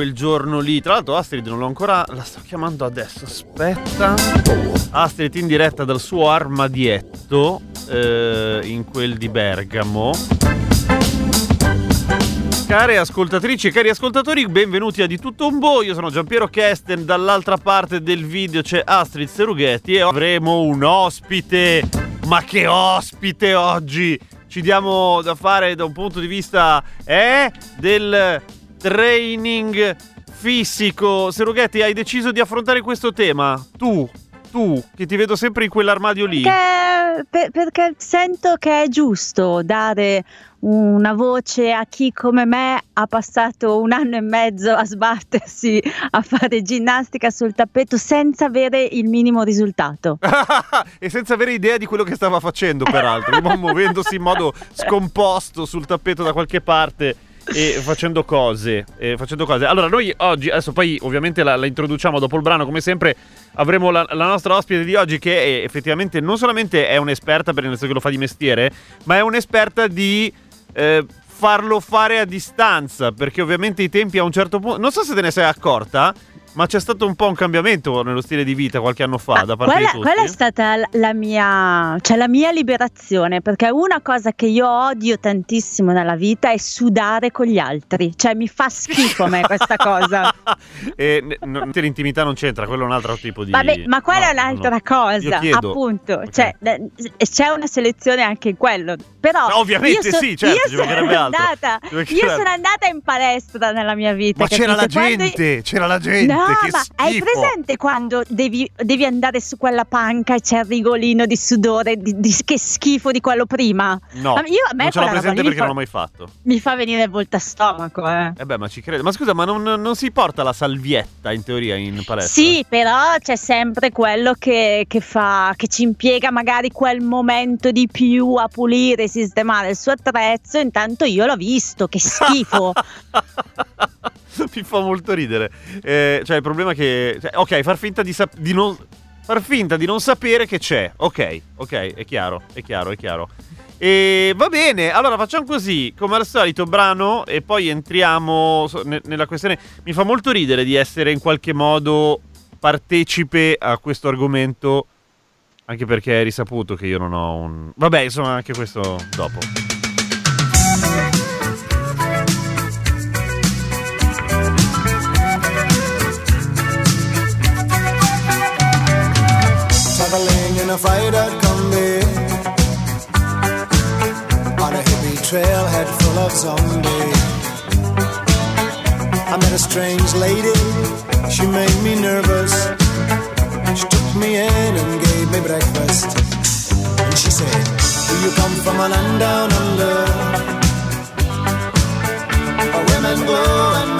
quel giorno lì. Tra l'altro Astrid non l'ho ancora... La sto chiamando adesso, aspetta. Astrid in diretta dal suo armadietto eh, in quel di Bergamo. Care ascoltatrici e cari ascoltatori, benvenuti a Di Tutto Un Bo, io sono Giampiero Kesten, dall'altra parte del video c'è Astrid Serughetti e avremo un ospite, ma che ospite oggi! Ci diamo da fare da un punto di vista eh, del training fisico. Serughetti, hai deciso di affrontare questo tema? Tu, tu, che ti vedo sempre in quell'armadio lì. Perché, per- perché sento che è giusto dare una voce a chi come me ha passato un anno e mezzo a sbattersi a fare ginnastica sul tappeto senza avere il minimo risultato. e senza avere idea di quello che stava facendo, peraltro, muovendosi in modo scomposto sul tappeto da qualche parte e facendo cose, e facendo cose. Allora, noi oggi, adesso poi ovviamente la, la introduciamo dopo il brano, come sempre avremo la, la, nostra ospite di oggi che è, effettivamente non solamente è un'esperta, per nel senso che lo fa di mestiere, ma è un'esperta di eh, farlo fare a distanza, perché ovviamente i tempi a un certo punto... Non so se te ne sei accorta, ma c'è stato un po' un cambiamento nello stile di vita qualche anno fa da parte quella, di tutti. quella è stata la mia, cioè la mia liberazione, perché una cosa che io odio tantissimo nella vita è sudare con gli altri, cioè mi fa schifo a me questa cosa. e n- l'intimità non c'entra, quello è un altro tipo di... Vabbè, ma quella no, è un'altra no. cosa, appunto, okay. cioè, c'è una selezione anche in quello, però... No, ovviamente so, sì, certo, io, sono andata, io sono andata in palestra nella mia vita. Ma c'era la gente, Quando... c'era la gente. No, ma hai presente quando devi, devi, andare su quella panca e c'è il rigolino di sudore, di, di, che schifo di quello prima? No, ma io, a me non ce l'ho presente perché fa, non l'ho mai fatto. Mi fa venire il volta stomaco, eh. Eh beh, ma ci credo. Ma scusa, ma non, non, si porta la salvietta in teoria in palestra? Sì, però c'è sempre quello che, che fa, che ci impiega magari quel momento di più a pulire, sistemare il suo attrezzo. Intanto io l'ho visto, che schifo. mi fa molto ridere. Eh, cioè, il problema è che. Cioè, ok, far finta di, sap- di non. Far finta di non sapere che c'è. Ok, ok, è chiaro, è chiaro, è chiaro. E va bene, allora facciamo così, come al solito brano e poi entriamo nella questione. Mi fa molto ridere di essere in qualche modo partecipe a questo argomento, anche perché è risaputo che io non ho un... Vabbè, insomma, anche questo dopo. In a freighter combi on a hippie trailhead full of zombies. I met a strange lady, she made me nervous. She took me in and gave me breakfast. And she said, Do you come from a land down under? Where women go and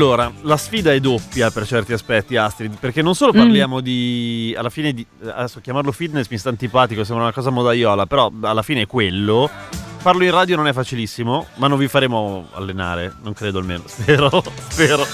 Allora, la sfida è doppia per certi aspetti, Astrid, perché non solo Mm. parliamo di... alla fine di... adesso chiamarlo fitness mi sta antipatico, sembra una cosa modaiola, però alla fine è quello. Farlo in radio non è facilissimo, ma non vi faremo allenare, non credo almeno, spero, spero.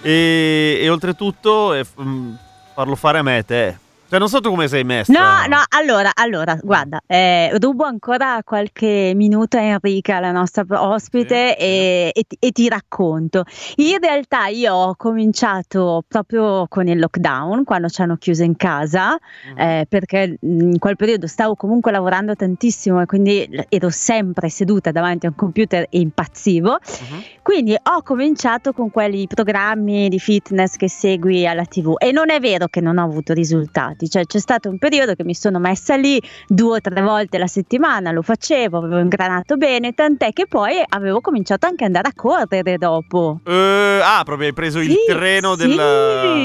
E, e oltretutto eh, mm, farlo fare a me e te. Cioè, non so tu come sei messa. No, no, allora, allora, guarda, eh, rubo ancora qualche minuto a Enrica, la nostra ospite, Sì, e, e ti- e ti racconto. In realtà io ho cominciato proprio con il lockdown, quando ci hanno chiuso in casa, Mhm. eh, perché in quel periodo stavo comunque lavorando tantissimo e quindi ero sempre seduta davanti a un computer e impazzivo. Mhm. Quindi ho cominciato con quei programmi di fitness che segui alla TV e non è vero che non ho avuto risultati, cioè c'è stato un periodo che mi sono messa lì due o tre volte la settimana, lo facevo, avevo ingranato bene, tant'è che poi avevo cominciato anche ad andare a correre dopo. Eh, ah, proprio hai preso il Sì, treno sì, della...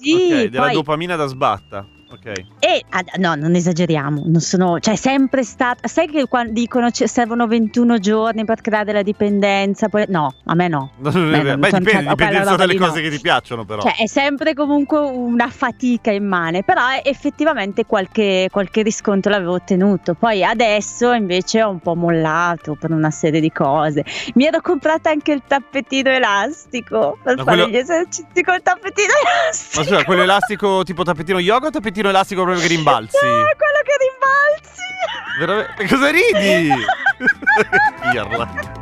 Sì, ok, della poi- dopamina da sbatta. Ok. E ah, no, non esageriamo, non sono, cioè sempre stata. Sai che quando dicono ci servono 21 giorni per creare la dipendenza? Poi, no, a me no. Beh, sono- dipende, dipende roba dalle lì cose no. che ti piacciono, però. Cioè, è sempre comunque una fatica immane, però effettivamente qualche, qualche riscontro l'avevo ottenuto. Poi adesso invece ho un po' mollato per una serie di cose. Mi ero comprata anche il tappetino elastico per Ma fare quello- gli esercizi col tappetino elastico. Ma scusa, quello elastico tipo tappetino yoga o tappetino elastico proprio che rimbalzi? No, è quello che rimbalzi. Veramente? Cosa ridi? Pirla.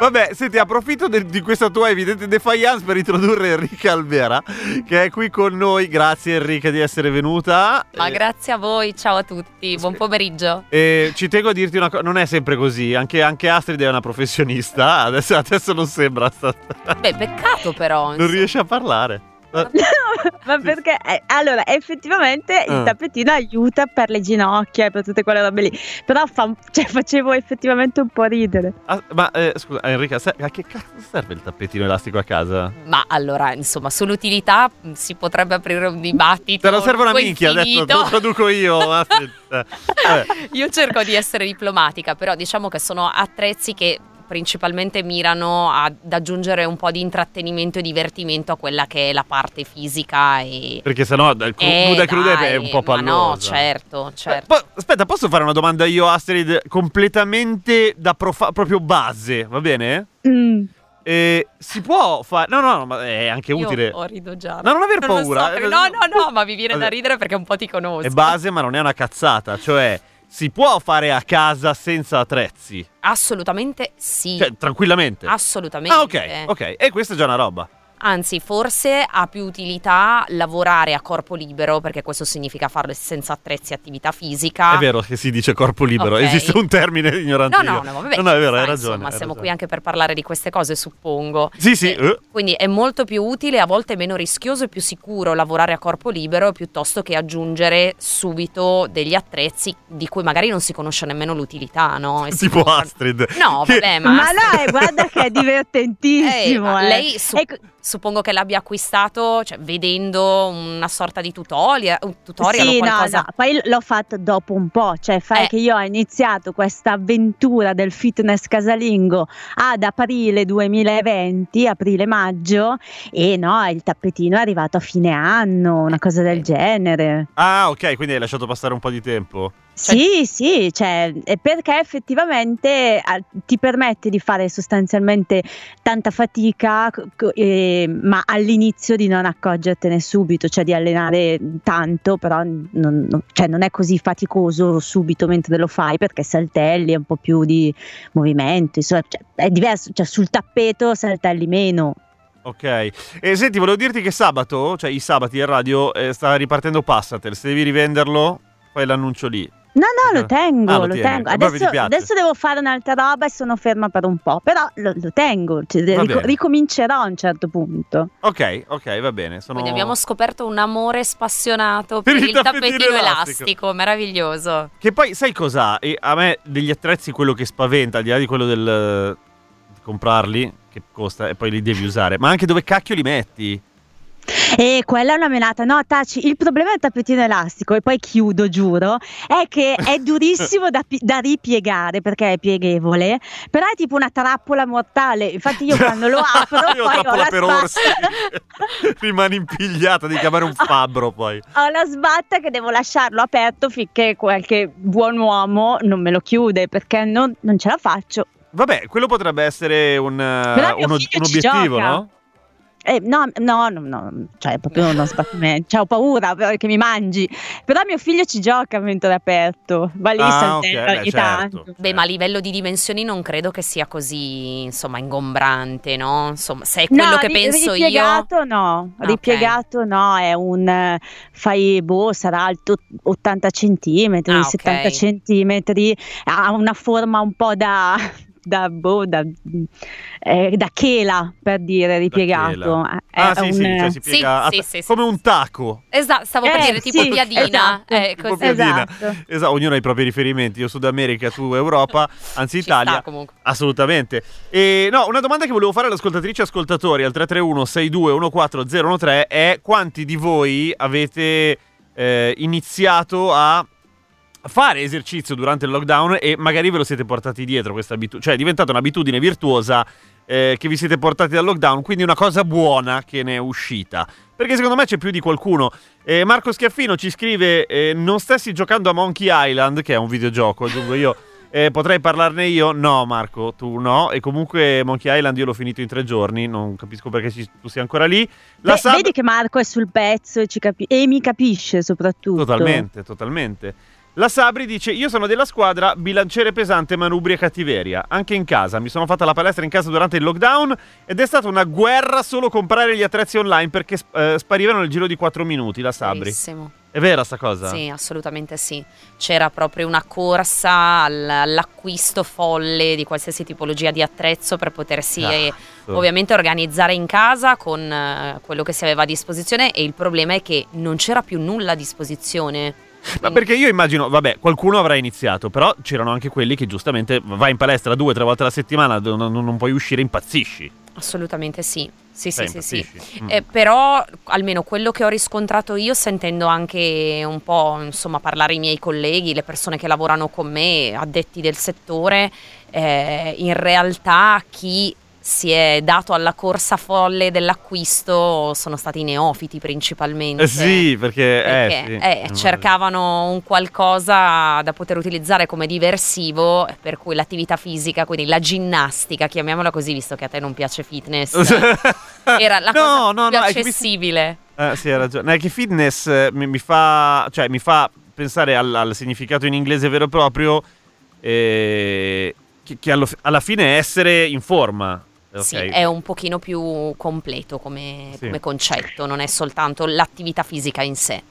Vabbè, senti, approfitto de- di questa tua evidente defiance per introdurre Enrica Albera, che è qui con noi. Grazie Enrica di essere venuta. Ma Eh, grazie a voi, ciao a tutti, buon pomeriggio. E ci tengo a dirti una cosa, non è sempre così, anche, anche Astrid è una professionista, adesso, adesso non sembra, sta- Beh, peccato però. non insomma. riesce a parlare. Ma perché? eh, allora, effettivamente il Ah. tappetino aiuta per le ginocchia e per tutte quelle robe lì. Però fa- cioè, facevo effettivamente un po' ridere. ah, ma eh, scusa, Enrica, se- a che cazzo serve il tappetino elastico a casa? Ma allora, insomma, sull'utilità mh, si potrebbe aprire un dibattito. Te lo serve una minchia, adesso te finito. lo traduco io. Io cerco di essere diplomatica, però diciamo che sono attrezzi che principalmente mirano ad aggiungere un po' di intrattenimento e divertimento a quella che è la parte fisica e... Perché sennò dal cru- Eh, nuda cruda è un po' ma pallosa. no, certo, Eh, certo. po- aspetta, posso fare una domanda io, Astrid, completamente da profa- proprio base, va bene? Mm. Eh, si può fare... No, no, no, ma è anche Io utile. ho rido già. No, non aver Non paura. so, no, no, no, ma mi viene da ridere perché un po' ti conosco. È base, ma non è una cazzata. Cioè, si può fare a casa senza attrezzi. Assolutamente sì. Cioè, tranquillamente. Assolutamente. Ah, ok, ok. E questa è già una roba. Anzi, forse ha più utilità lavorare a corpo libero, perché questo significa farlo senza attrezzi e attività fisica. È vero che si dice corpo libero. Ok. Esiste un termine ignorante. No, no, no, vabbè, No, no, è vero, hai ragione. Insomma, hai siamo ragione. qui anche per parlare di queste cose, suppongo. Sì, sì. Eh, eh. Quindi è molto più utile, a volte meno rischioso e più sicuro lavorare a corpo libero piuttosto che aggiungere subito degli attrezzi di cui magari non si conosce nemmeno l'utilità, no? E si Tipo può- Astrid. No, Che- vabbè, ma... Ma no, eh, guarda che è divertentissimo. ma eh. lei su- Ecco, suppongo che l'abbia acquistato cioè, vedendo una sorta di tutorial, un tutorial sì, o no, qualcosa. no, poi l'ho fatto dopo un po', cioè fai Eh. che io ho iniziato questa avventura del fitness casalingo ad aprile 2020, aprile-maggio, e no, il tappetino è arrivato a fine anno, una cosa del Eh. genere. Ah, ok, quindi hai lasciato passare un po' di tempo. Cioè- Sì, sì, cioè, è perché effettivamente ti permette di fare sostanzialmente tanta fatica, c- c- eh, ma all'inizio di non accorgertene subito, cioè di allenare tanto, però non, non- cioè, non è così faticoso subito mentre lo fai perché saltelli, è un po' più di movimento, insomma, cioè, è diverso, cioè sul tappeto saltelli meno. Ok. E senti, volevo dirti che sabato, cioè i sabati in radio, eh, sta ripartendo Passatel. Se devi rivenderlo, fai l'annuncio lì. No, no, lo Ah, tengo, lo lo, tieni, tengo. Adesso, adesso devo fare un'altra roba e sono ferma per un po', però lo, lo tengo, cioè, bene. ricomincerò a un certo punto. Ok, ok, va bene. Sono... Quindi abbiamo scoperto un amore spassionato Per per, il tappetino tappetino, elastico. elastico. meraviglioso. Che poi, sai cos'ha? E a me degli attrezzi quello che spaventa, al di là di quello del di comprarli, che costa e poi li devi usare, ma anche dove cacchio li metti. E quella è una menata, no, taci. Il problema del tappetino elastico, e poi chiudo, giuro, è che è durissimo da, pi- da ripiegare perché è pieghevole, però è tipo una trappola mortale. Infatti, io quando lo apro, Io poi ho trappola la per sbatta- orsi. Rimani impigliata di chiamare un fabbro poi. Ho la sbatta che devo lasciarlo aperto finché qualche buon uomo non me lo chiude perché non, non ce la faccio. Vabbè, quello potrebbe essere un, mio uno- un obiettivo, no? Eh, no, no, no, no, cioè proprio uno sbattimento. Cioè, ho paura che mi mangi. Però mio figlio ci gioca mentre è aperto. Va lì Ah, saltella ok, beh, ogni certo. tanto. Beh, ma a livello di dimensioni non credo che sia così, insomma, ingombrante, no? Insomma, se è No, quello che ri- penso io. ripiegato no, Ok. ripiegato no, è un fai boh, sarà alto 80 centimetri, Ah, ok. 70 centimetri, ha una forma un po' da da boh, da, eh, da chela per dire ripiegato. È Ah, sì, un- sì, cioè si piega a- sì, sì, sì. come un taco. Esatto, stavo per Eh, dire tipo sì, piadina. esatto. eh, Tipo piadina. Esatto. Esatto, ognuno ha i propri riferimenti. Io Sud America, tu Europa, anzi Ci sta Italia. comunque. Assolutamente. E no, una domanda che volevo fare alle ascoltatrici e ascoltatori al 331 62 14013 è quanti di voi avete eh, iniziato a fare esercizio durante il lockdown e magari ve lo siete portati dietro questa abitudine, cioè è diventata un'abitudine virtuosa eh, che vi siete portati dal lockdown, quindi una cosa buona che ne è uscita. Perché secondo me c'è più di qualcuno. Eh, Marco Schiaffino ci scrive: eh, Non stessi giocando a Monkey Island, che è un videogioco, aggiungo io. Eh, potrei parlarne io? No, Marco, tu no. E comunque Monkey Island io l'ho finito in tre giorni. Non capisco perché ci- tu sia ancora lì. La Beh, Sab- Vedi che Marco è sul pezzo e, ci capi- e mi capisce soprattutto. Totalmente, totalmente. La Sabri dice: Io sono della squadra bilanciere pesante, manubri e cattiveria. Anche in casa. Mi sono fatta la palestra in casa durante il lockdown ed è stata una guerra solo comprare gli attrezzi online perché eh, sparivano nel giro di 4 minuti. La Sabri. Verissimo. È vera sta cosa? Sì, assolutamente sì. C'era proprio una corsa al- all'acquisto folle di qualsiasi tipologia di attrezzo per potersi eh, Cazzo. ovviamente organizzare in casa con eh, quello che si aveva a disposizione e il problema è che non c'era più nulla a disposizione. Ma perché io immagino, vabbè, qualcuno avrà iniziato, però c'erano anche quelli che giustamente vai in palestra due o tre volte alla settimana, non, non- puoi uscire, impazzisci. Assolutamente sì. Sì, sì, Eh, sì, sì. Mm. Eh, però almeno quello che ho riscontrato io sentendo anche un po' insomma parlare i miei colleghi, le persone che lavorano con me, addetti del settore, eh, in realtà chi si è dato alla corsa folle dell'acquisto sono stati i neofiti principalmente. Eh sì, perché, Perché eh, sì. eh, cercavano un qualcosa da poter utilizzare come diversivo, per cui l'attività fisica, quindi la ginnastica, chiamiamola così, visto che a te non piace fitness, era la no, cosa no, più no, è che accessibile. Eh, sì, hai ragione. Che fitness eh, mi, mi fa, cioè, mi fa pensare al, al significato in inglese vero e proprio, eh, che, che allo- alla fine è essere in forma. Ok. Sì, è un pochino più completo come, Sì. come concetto, non è soltanto l'attività fisica in sé.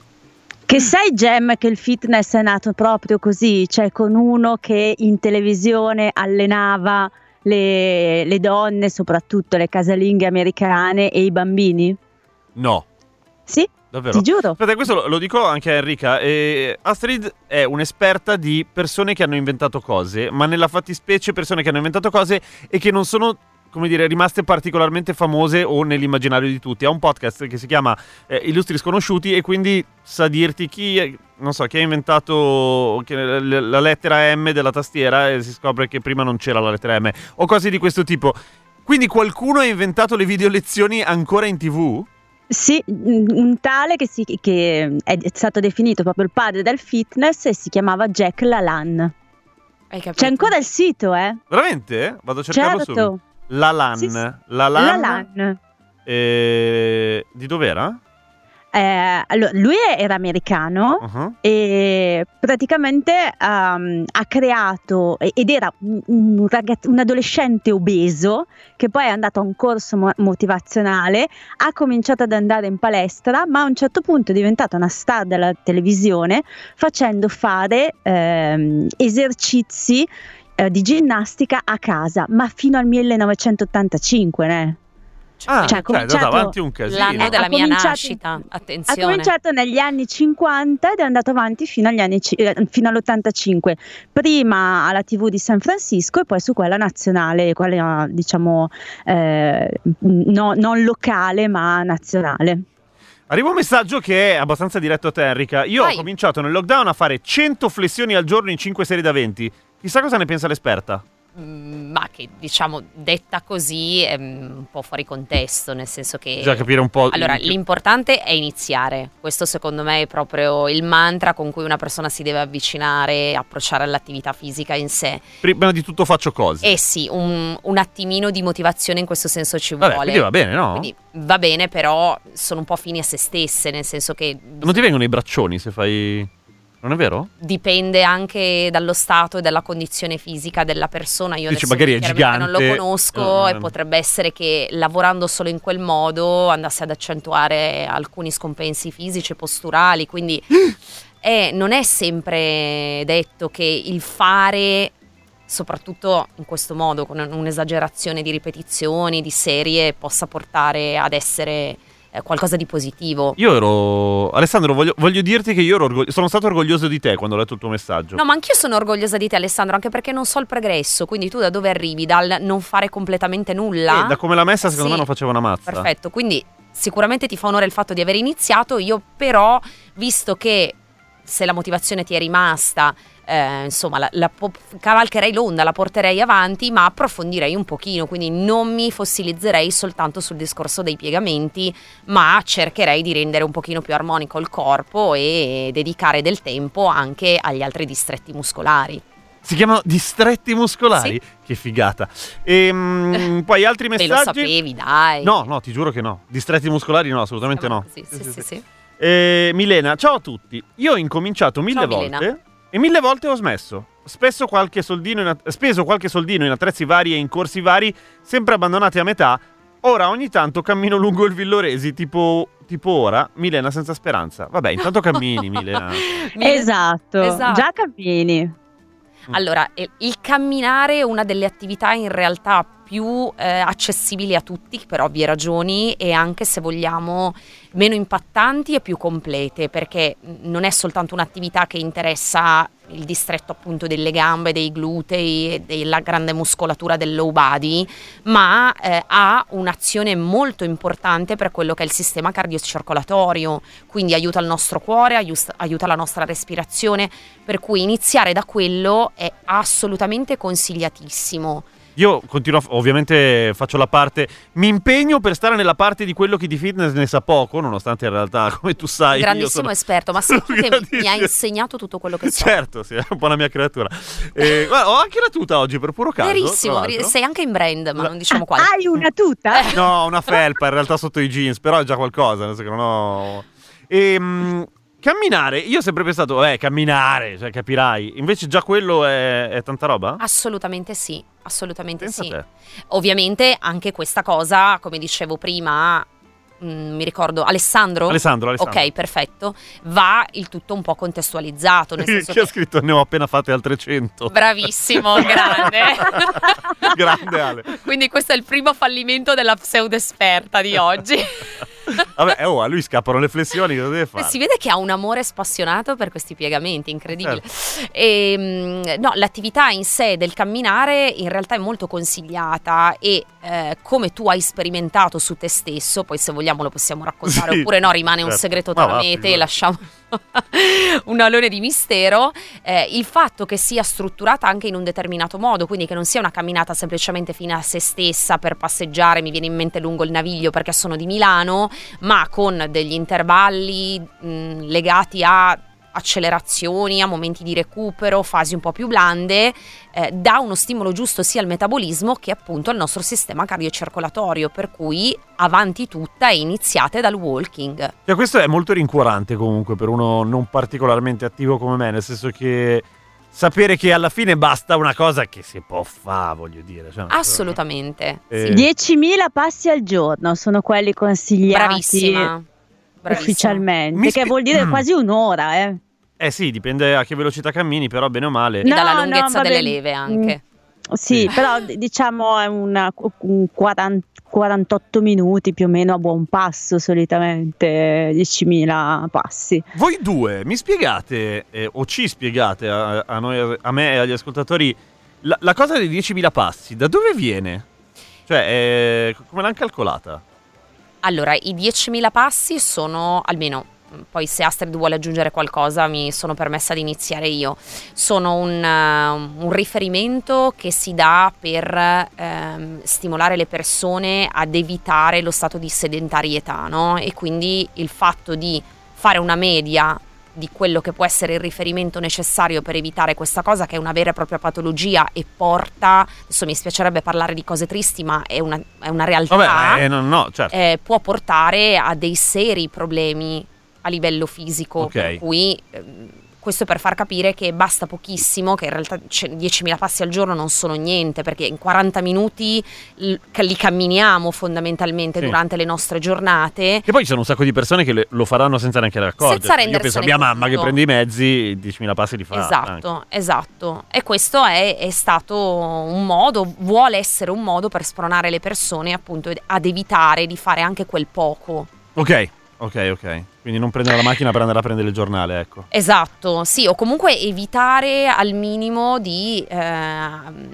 Che sai, Gem, che il fitness è nato proprio così, cioè con uno che in televisione allenava le, le donne, soprattutto le casalinghe americane e i bambini? No, Sì, davvero. ti giuro. Aspetta, questo lo, lo dico anche a Enrica. eh, Astrid è un'esperta di persone che hanno inventato cose, ma nella fattispecie persone che hanno inventato cose e che non sono, come dire, rimaste particolarmente famose o nell'immaginario di tutti. Ha un podcast che si chiama eh, Illustri Sconosciuti e quindi sa dirti chi, è- non so, chi ha inventato la lettera M della tastiera e si scopre che prima non c'era la lettera M o cose di questo tipo. Quindi qualcuno ha inventato le video lezioni ancora in tv? Sì, un tale che, si- che è stato definito proprio il padre del fitness e si chiamava Jack Lalanne. Hai capito? C'è ancora il sito, eh? Veramente? Vado a cercarlo subito. La LAN. Sì, sì. La LAN. Lalanne. eh, di dov'era? Eh, allora, lui era americano Uh-huh. e praticamente ehm, ha creato ed era un, un ragazz- un adolescente obeso che poi è andato a un corso mo- motivazionale, ha cominciato ad andare in palestra, ma a un certo punto è diventato una star della televisione facendo fare ehm, esercizi eh, di ginnastica a casa, ma fino al 1985, né? Ah, Cioè, cioè, ha è avanti un casino. L'anno della ha mia nascita, Ha attenzione. cominciato negli anni 50 ed è andato avanti fino, agli anni, eh, fino all'85, prima alla TV di San Francisco e poi su quella nazionale, quella diciamo eh, no- non locale ma nazionale. Arriva un messaggio che è abbastanza diretto a te, Enrica. Io Vai. ho cominciato nel lockdown a fare 100 flessioni al giorno in 5 serie da 20. Chissà cosa ne pensa l'esperta. Mm, ma che diciamo detta così è mm, un po' fuori contesto, nel senso che... Bisogna capire un po'. Allora, l'importante è iniziare. Questo secondo me è proprio il mantra con cui una persona si deve avvicinare, approcciare all'attività fisica in sé. Prima di tutto faccio cose. E sì, un, un attimino di motivazione in questo senso ci Vabbè, vuole. quindi va bene, no? Quindi va bene, però sono un po' fini a se stesse, nel senso che Non ti vengono i braccioni se fai. Non è vero? dipende anche dallo stato e dalla condizione fisica della persona. Io adesso magari è chiaramente non gigante. lo conosco Eh, e potrebbe essere che lavorando solo in quel modo andasse ad accentuare alcuni scompensi fisici e posturali. Quindi eh, non è sempre detto che il fare soprattutto in questo modo, con un'esagerazione di ripetizioni, di serie, possa portare ad essere eh, qualcosa di positivo. Io ero. Alessandro, voglio, voglio dirti che io ero orgog- sono stato orgoglioso di te quando ho letto il tuo messaggio. No, ma anch'io sono orgogliosa di te, Alessandro, anche perché non so il progresso. Quindi tu da dove arrivi? Dal non fare completamente nulla? Eh, da come l'ha messa, secondo Sì. me non faceva una mazza. Perfetto, quindi sicuramente ti fa onore il fatto di aver iniziato. Io, però, visto che se la motivazione ti è rimasta, eh, insomma, la, la po- cavalcherei l'onda, la porterei avanti, ma approfondirei un pochino. Quindi non mi fossilizzerei soltanto sul discorso dei piegamenti, ma cercherei di rendere un pochino più armonico il corpo e dedicare del tempo anche agli altri distretti muscolari. Si chiamano distretti muscolari? Che figata. Ehm, poi altri messaggi. lo sapevi, dai. No, no, ti giuro che no. Distretti muscolari no, assolutamente no. Sì, sì, sì, sì. Eh, Milena, ciao a tutti. Io ho incominciato mille Ciao, volte Milena. E mille volte ho smesso. Spesso qualche soldino in att- speso qualche soldino in attrezzi vari e in corsi vari, sempre abbandonati a metà. Ora ogni tanto cammino lungo il Villoresi, tipo, tipo ora, Milena senza speranza. Vabbè, intanto cammini, Milena. Mi- Esatto, Esatto. già cammini. Allora, eh, il camminare è una delle attività in realtà più eh, accessibili a tutti per ovvie ragioni e anche se vogliamo meno impattanti e più complete perché non è soltanto un'attività che interessa il distretto appunto delle gambe, dei glutei e della grande muscolatura del low body, ma eh, ha un'azione molto importante per quello che è il sistema cardiocircolatorio, quindi aiuta il nostro cuore, aius- aiuta la nostra respirazione, per cui iniziare da quello è assolutamente consigliatissimo. Io continuo, ovviamente faccio la parte, mi impegno per stare nella parte di quello che di fitness ne sa poco, nonostante in realtà, come tu sai, io Grandissimo sono... esperto, ma che mi- ha insegnato tutto quello che so. Certo, sì, è un po' la mia creatura. Eh, guarda, ho anche la tuta oggi per puro caso. Verissimo, sei anche in brand, ma La- non diciamo quale. Hai una tuta? No, una felpa in realtà sotto i jeans, però è già qualcosa, nel senso che non ho... Ehm, camminare, io ho sempre pensato, eh, camminare, cioè capirai. Invece già quello è, è tanta roba? Assolutamente sì, assolutamente Pensa sì. Ovviamente anche questa cosa, come dicevo prima, mm, mi ricordo Alessandro. Alessandro, Alessandro. Ok, perfetto. Va il tutto un po' contestualizzato. Nel senso Chi ha che... scritto ne ho appena fatte altre 100. Bravissimo, grande. Grande Ale. Quindi questo è il primo fallimento della pseudo esperta di oggi. Vabbè, eh, oh, a lui scappano le flessioni, cosa deve fare? Si vede che ha un amore spassionato per questi piegamenti, incredibile. Certo. E, mm, no, l'attività in sé del camminare in realtà è molto consigliata e eh, come tu hai sperimentato su te stesso, poi se vogliamo lo possiamo raccontare Sì, oppure no, rimane un certo. segreto Ma tra me e te, lasciamo un alone di mistero. Eh, il fatto che sia strutturata anche in un determinato modo, quindi che non sia una camminata semplicemente fine a se stessa per passeggiare, mi viene in mente lungo il Naviglio perché sono di Milano, ma con degli intervalli mh, legati a accelerazioni, a momenti di recupero, fasi un po' più blande, eh, dà uno stimolo giusto sia al metabolismo che appunto al nostro sistema cardiocircolatorio, per cui avanti tutta e iniziate dal walking. Cioè, questo è molto rincuorante comunque per uno non particolarmente attivo come me, nel senso che sapere che alla fine basta una cosa che si può fare, voglio dire. Cioè, Assolutamente. Eh, sì. 10.000 passi al giorno sono quelli consigliati Bravissima. Bravissima. ufficialmente, Mi che spie- vuol dire Mm. quasi un'ora, eh. Eh sì, dipende a che velocità cammini, però bene o male. E No, dalla no, lunghezza vabbè. delle leve anche. Sì, però diciamo è una, un 40 48 minuti più o meno a buon passo solitamente, 10.000 passi. Voi due mi spiegate, eh, o ci spiegate a, a noi, a me e agli ascoltatori, la, la cosa dei 10.000 passi, da dove viene? Cioè, eh, come l'hanno calcolata? Allora, i 10.000 passi sono almeno poi se Astrid vuole aggiungere qualcosa mi sono permessa di iniziare io. Sono un, uh, un riferimento che si dà per um, stimolare le persone ad evitare lo stato di sedentarietà, no? E quindi il fatto di fare una media di quello che può essere il riferimento necessario per evitare questa cosa che è una vera e propria patologia e porta, adesso mi spiacerebbe parlare di cose tristi ma è una, è una realtà, Vabbè, eh, no, no, certo. eh, può portare a dei seri problemi a livello fisico, Ok. per cui ehm, questo per far capire che basta pochissimo, che in realtà c- 10.000 passi al giorno non sono niente, perché in 40 minuti li camminiamo fondamentalmente Sì. durante le nostre giornate. Che poi ci sono un sacco di persone che lo faranno senza neanche accorgersi. Senza Io penso a mia mamma che prende i mezzi, 10.000 passi li fa. anche. Esatto, esatto. E questo è, è stato un modo, vuole essere un modo per spronare le persone appunto ad evitare di fare anche quel poco. Ok, ok, ok. Quindi non prendere la macchina per andare a prendere il giornale, ecco. Esatto, sì, o comunque evitare al minimo di, eh,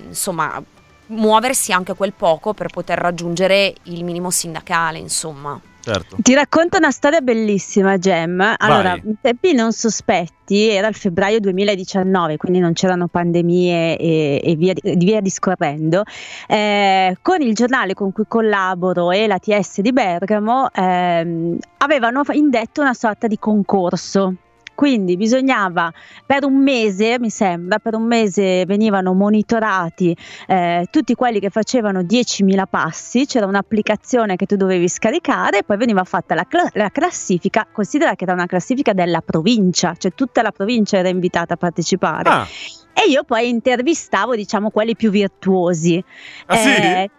insomma, muoversi anche quel poco per poter raggiungere il minimo sindacale, insomma. Certo. Ti racconto una storia bellissima, Gem. Allora, Vai. in tempi non sospetti, era il febbraio 2019, quindi non c'erano pandemie e, e via, via discorrendo. Eh, con il giornale con cui collaboro e la TS di Bergamo ehm, avevano indetto una sorta di concorso. Quindi bisognava per un mese, mi sembra, per un mese venivano monitorati eh, tutti quelli che facevano 10.000 passi, c'era un'applicazione che tu dovevi scaricare e poi veniva fatta la, cla- la classifica, considera che era una classifica della provincia, cioè tutta la provincia era invitata a partecipare. Ah, E io poi intervistavo, diciamo, quelli più virtuosi. ah? Eh, sì,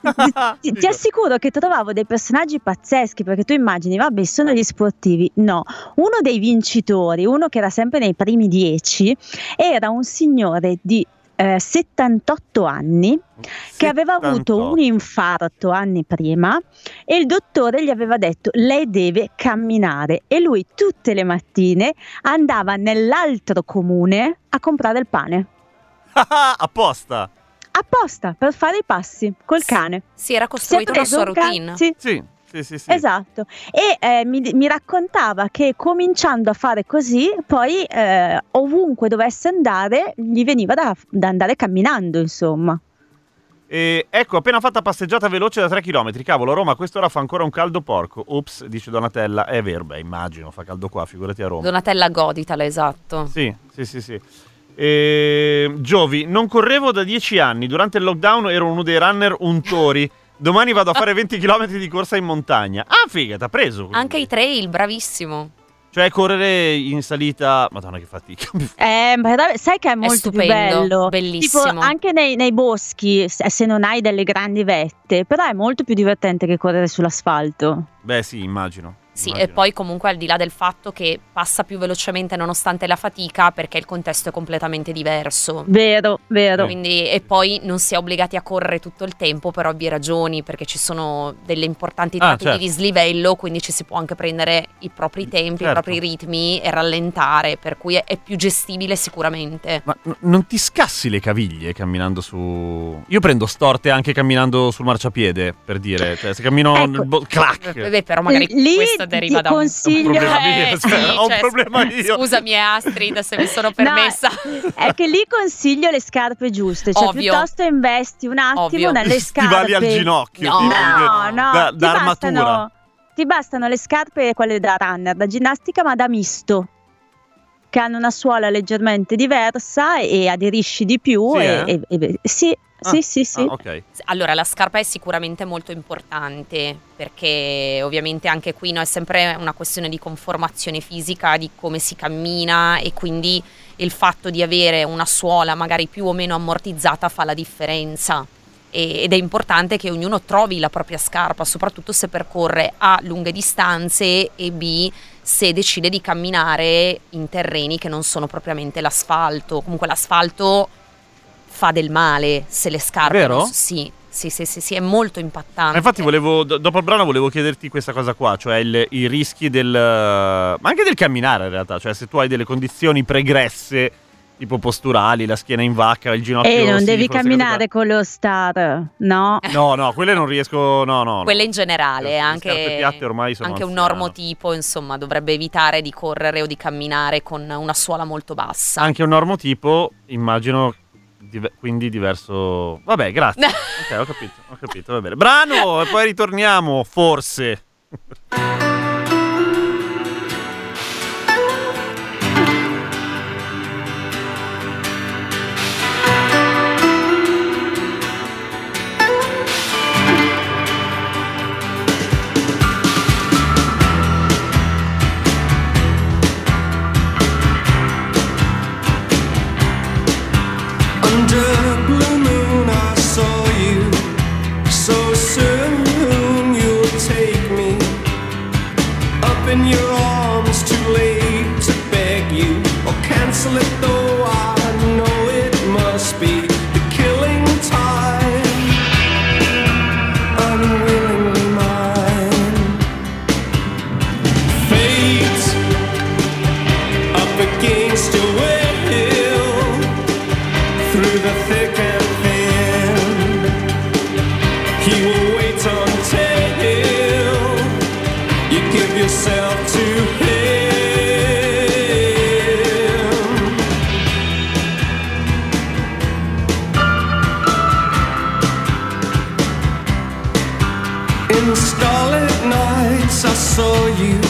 ti, ti assicuro che trovavo dei personaggi pazzeschi perché tu immagini, vabbè, sono gli sportivi. No, uno dei vincitori, uno che era sempre nei primi dieci, era un signore di eh, 78 anni che aveva avuto 78. un infarto anni prima e il dottore gli aveva detto lei deve camminare e lui tutte le mattine andava nell'altro comune a comprare il pane Apposta. Apposta per fare i passi col cane. Si era costruita una sua un ca- routine. sì, Sì, sì, sì. sì. Esatto, e eh, mi, mi raccontava che cominciando a fare così, poi eh, ovunque dovesse andare, gli veniva da, da andare camminando, insomma. E ecco, appena fatta passeggiata veloce da 3 km. Cavolo, a Roma a quest'ora fa ancora un caldo porco. Ops, dice Donatella. È vero, beh, immagino, fa caldo qua, figurati a Roma. Donatella Goditala, esatto. Sì, sì, sì, sì. E... Giovi, non correvo da 10 anni. Durante il lockdown ero uno dei runner untori. Domani vado a fare 20 km di corsa in montagna. Ah, figa, t'ha preso. quindi. Anche i trail, bravissimo. Cioè, correre in salita. Madonna, che fatica. Eh, ma sai che è molto più stupendo, bello. bellissimo. Tipo, anche nei, nei boschi, se se non hai delle grandi vette, però è molto più divertente che correre sull'asfalto. Beh, sì, immagino. Sì, immagino. e poi comunque al di là del fatto che passa più velocemente nonostante la fatica perché il contesto è completamente diverso. Vero, vero. Quindi, e poi non si è obbligati a correre tutto il tempo per ovvie ragioni, perché ci sono delle importanti Ah, tratti certo. di dislivello, quindi ci si può anche prendere i propri tempi, Certo. i propri ritmi e rallentare, per cui è, è più gestibile sicuramente. Ma n- non ti scassi le caviglie camminando su. Io prendo storte anche camminando sul marciapiede, per dire. Cioè, se cammino Ecco. nel bo- clac! Vabbè, però magari Lì deriva da un, consiglio- Ho un problema Eh, io, sì, cioè, ho un cioè, problema io. Scusami Astrid se mi sono permessa. È che lì consiglio le scarpe giuste, cioè Ovvio. piuttosto investi un attimo Ovvio. nelle scarpe. Stivali al ginocchio. No. No, no, Da, ti, da armatura. bastano, ti bastano le scarpe, quelle da runner, da ginnastica, ma da misto. Che hanno una suola leggermente diversa e aderisci di più. Sì, e, eh? e- e- sì, Ah, sì, sì, sì. Ah, ok. Allora, la scarpa è sicuramente molto importante perché ovviamente anche qui no, è sempre una questione di conformazione fisica, di come si cammina e quindi il fatto di avere una suola magari più o meno ammortizzata fa la differenza. Ed è importante che ognuno trovi la propria scarpa, soprattutto se percorre A lunghe distanze e B se decide di camminare in terreni che non sono propriamente l'asfalto. Comunque l'asfalto fa del male se le scarpe Vero? non sì, sì, sì, sì, sì, è molto impattante. Infatti volevo, do- dopo il brano volevo chiederti questa cosa qua, cioè il- i rischi del... ma anche del camminare in realtà, cioè se tu hai delle condizioni pregresse tipo posturali, la schiena in vacca, il ginocchio E non sì, devi camminare con lo star, no? No, no, quelle non riesco, no, no. Quelle in generale, Le anche, piatte ormai sono anche un normotipo, insomma, dovrebbe evitare di correre o di camminare con una suola molto bassa. Anche un normotipo, immagino, dive- quindi diverso... Vabbè, grazie. ok, ho capito, ho capito, va bene. Brano e poi ritorniamo, forse. In starlit nights, I saw you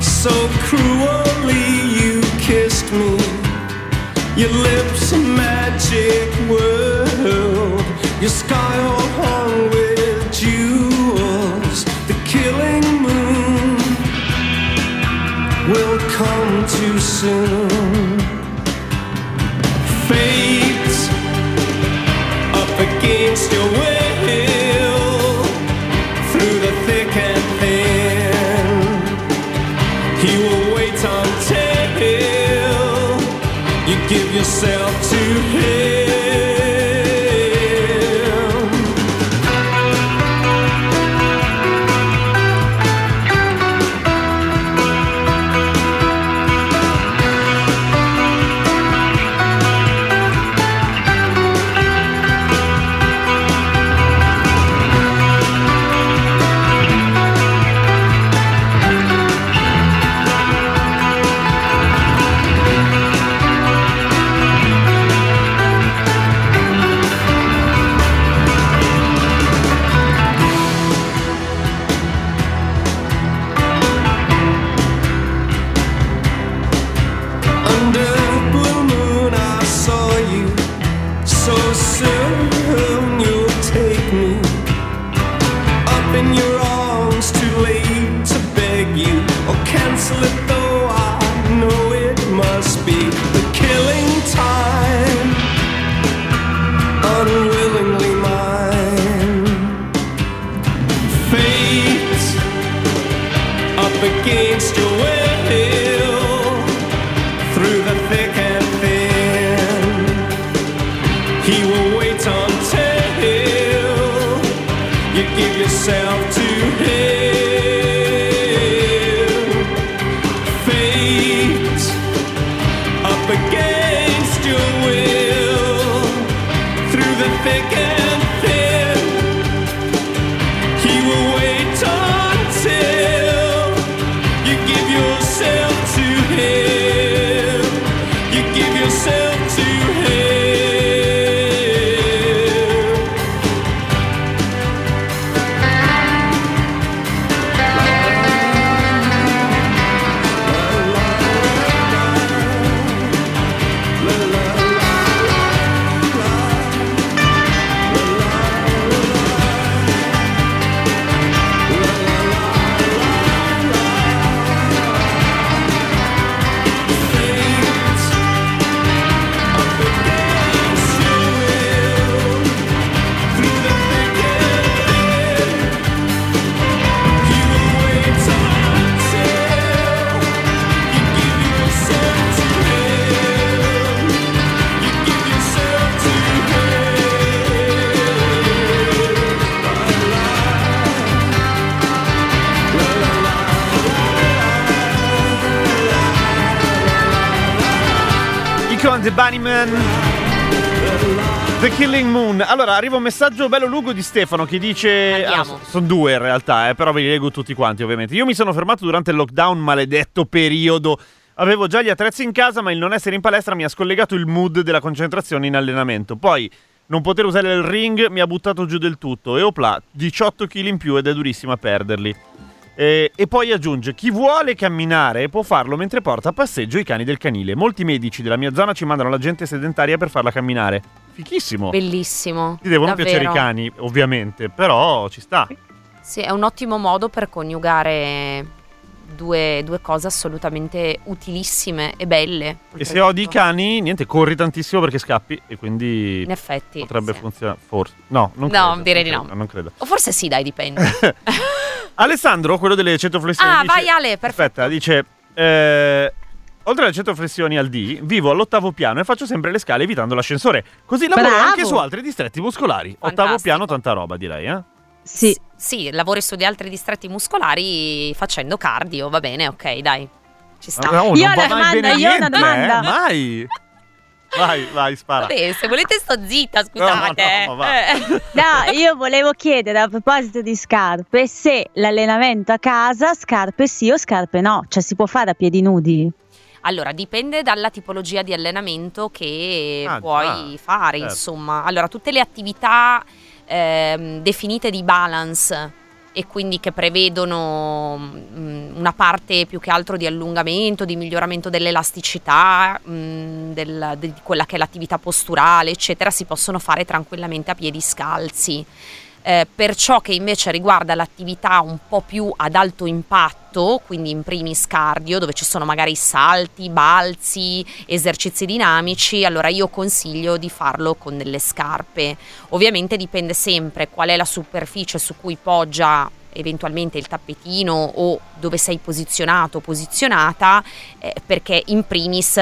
so cruelly. You kissed me. Your lips a magic world. Your sky all hung with jewels. The killing moon will come too soon. Fate up against your will. Yourself Allora, arriva un messaggio bello lungo di Stefano che dice. Andiamo. sono due in realtà, eh, però ve li leggo tutti quanti, ovviamente. Io mi sono fermato durante il lockdown, maledetto periodo. Avevo già gli attrezzi in casa, ma il non essere in palestra mi ha scollegato il mood della concentrazione in allenamento. Poi non poter usare il ring mi ha buttato giù del tutto. E opla, 18 kg in più ed è durissimo a perderli. Eh, e poi aggiunge: Chi vuole camminare può farlo mentre porta a passeggio i cani del canile. Molti medici della mia zona ci mandano la gente sedentaria per farla camminare. Fichissimo. Bellissimo. Ti devono davvero. piacere i cani, ovviamente, però ci sta. Sì, è un ottimo modo per coniugare due, due cose assolutamente utilissime e belle. E se odi i cani, niente, corri tantissimo perché scappi e quindi In effetti. potrebbe sì. funzionare. Forse. No, non No, credo, direi non di no. Non credo. O forse sì, dai, dipende. Alessandro, quello delle 100 flessioni. Ah, dice- vai, Ale, perfetto. Aspetta, dice. eh, Oltre alle 100 flessioni al D, vivo all'ottavo piano e faccio sempre le scale evitando l'ascensore. Così lavoro Bravo. anche su altri distretti muscolari. Ottavo Fantastico. piano, tanta roba, direi, eh? Sì. S- sì, lavori su di altri distretti muscolari facendo cardio, va bene, ok, dai. Ci sta. No, Io ho una domanda, io ho una niente, domanda. eh, Mai. Vai, vai, spara. Vabbè, se volete sto zitta, No, no, scusate. no, ma va. Eh. No, io volevo chiedere a proposito di scarpe se l'allenamento a casa, scarpe sì o scarpe no, cioè si può fare a piedi nudi? Allora, dipende dalla tipologia di allenamento che Ah, puoi già, fare, certo. insomma. Allora, tutte le attività ehm, definite di balance e quindi che prevedono mm, una parte più che altro di allungamento, di miglioramento dell'elasticità, mm, del- di quella che è l'attività posturale, eccetera, si possono fare tranquillamente a piedi scalzi. Eh, per ciò che invece riguarda l'attività un po' più ad alto impatto, quindi in primis cardio, dove ci sono magari salti, balzi, esercizi dinamici, allora io consiglio di farlo con delle scarpe. Ovviamente dipende sempre qual è la superficie su cui poggia eventualmente il tappetino o dove sei posizionato o posizionata, eh, perché in primis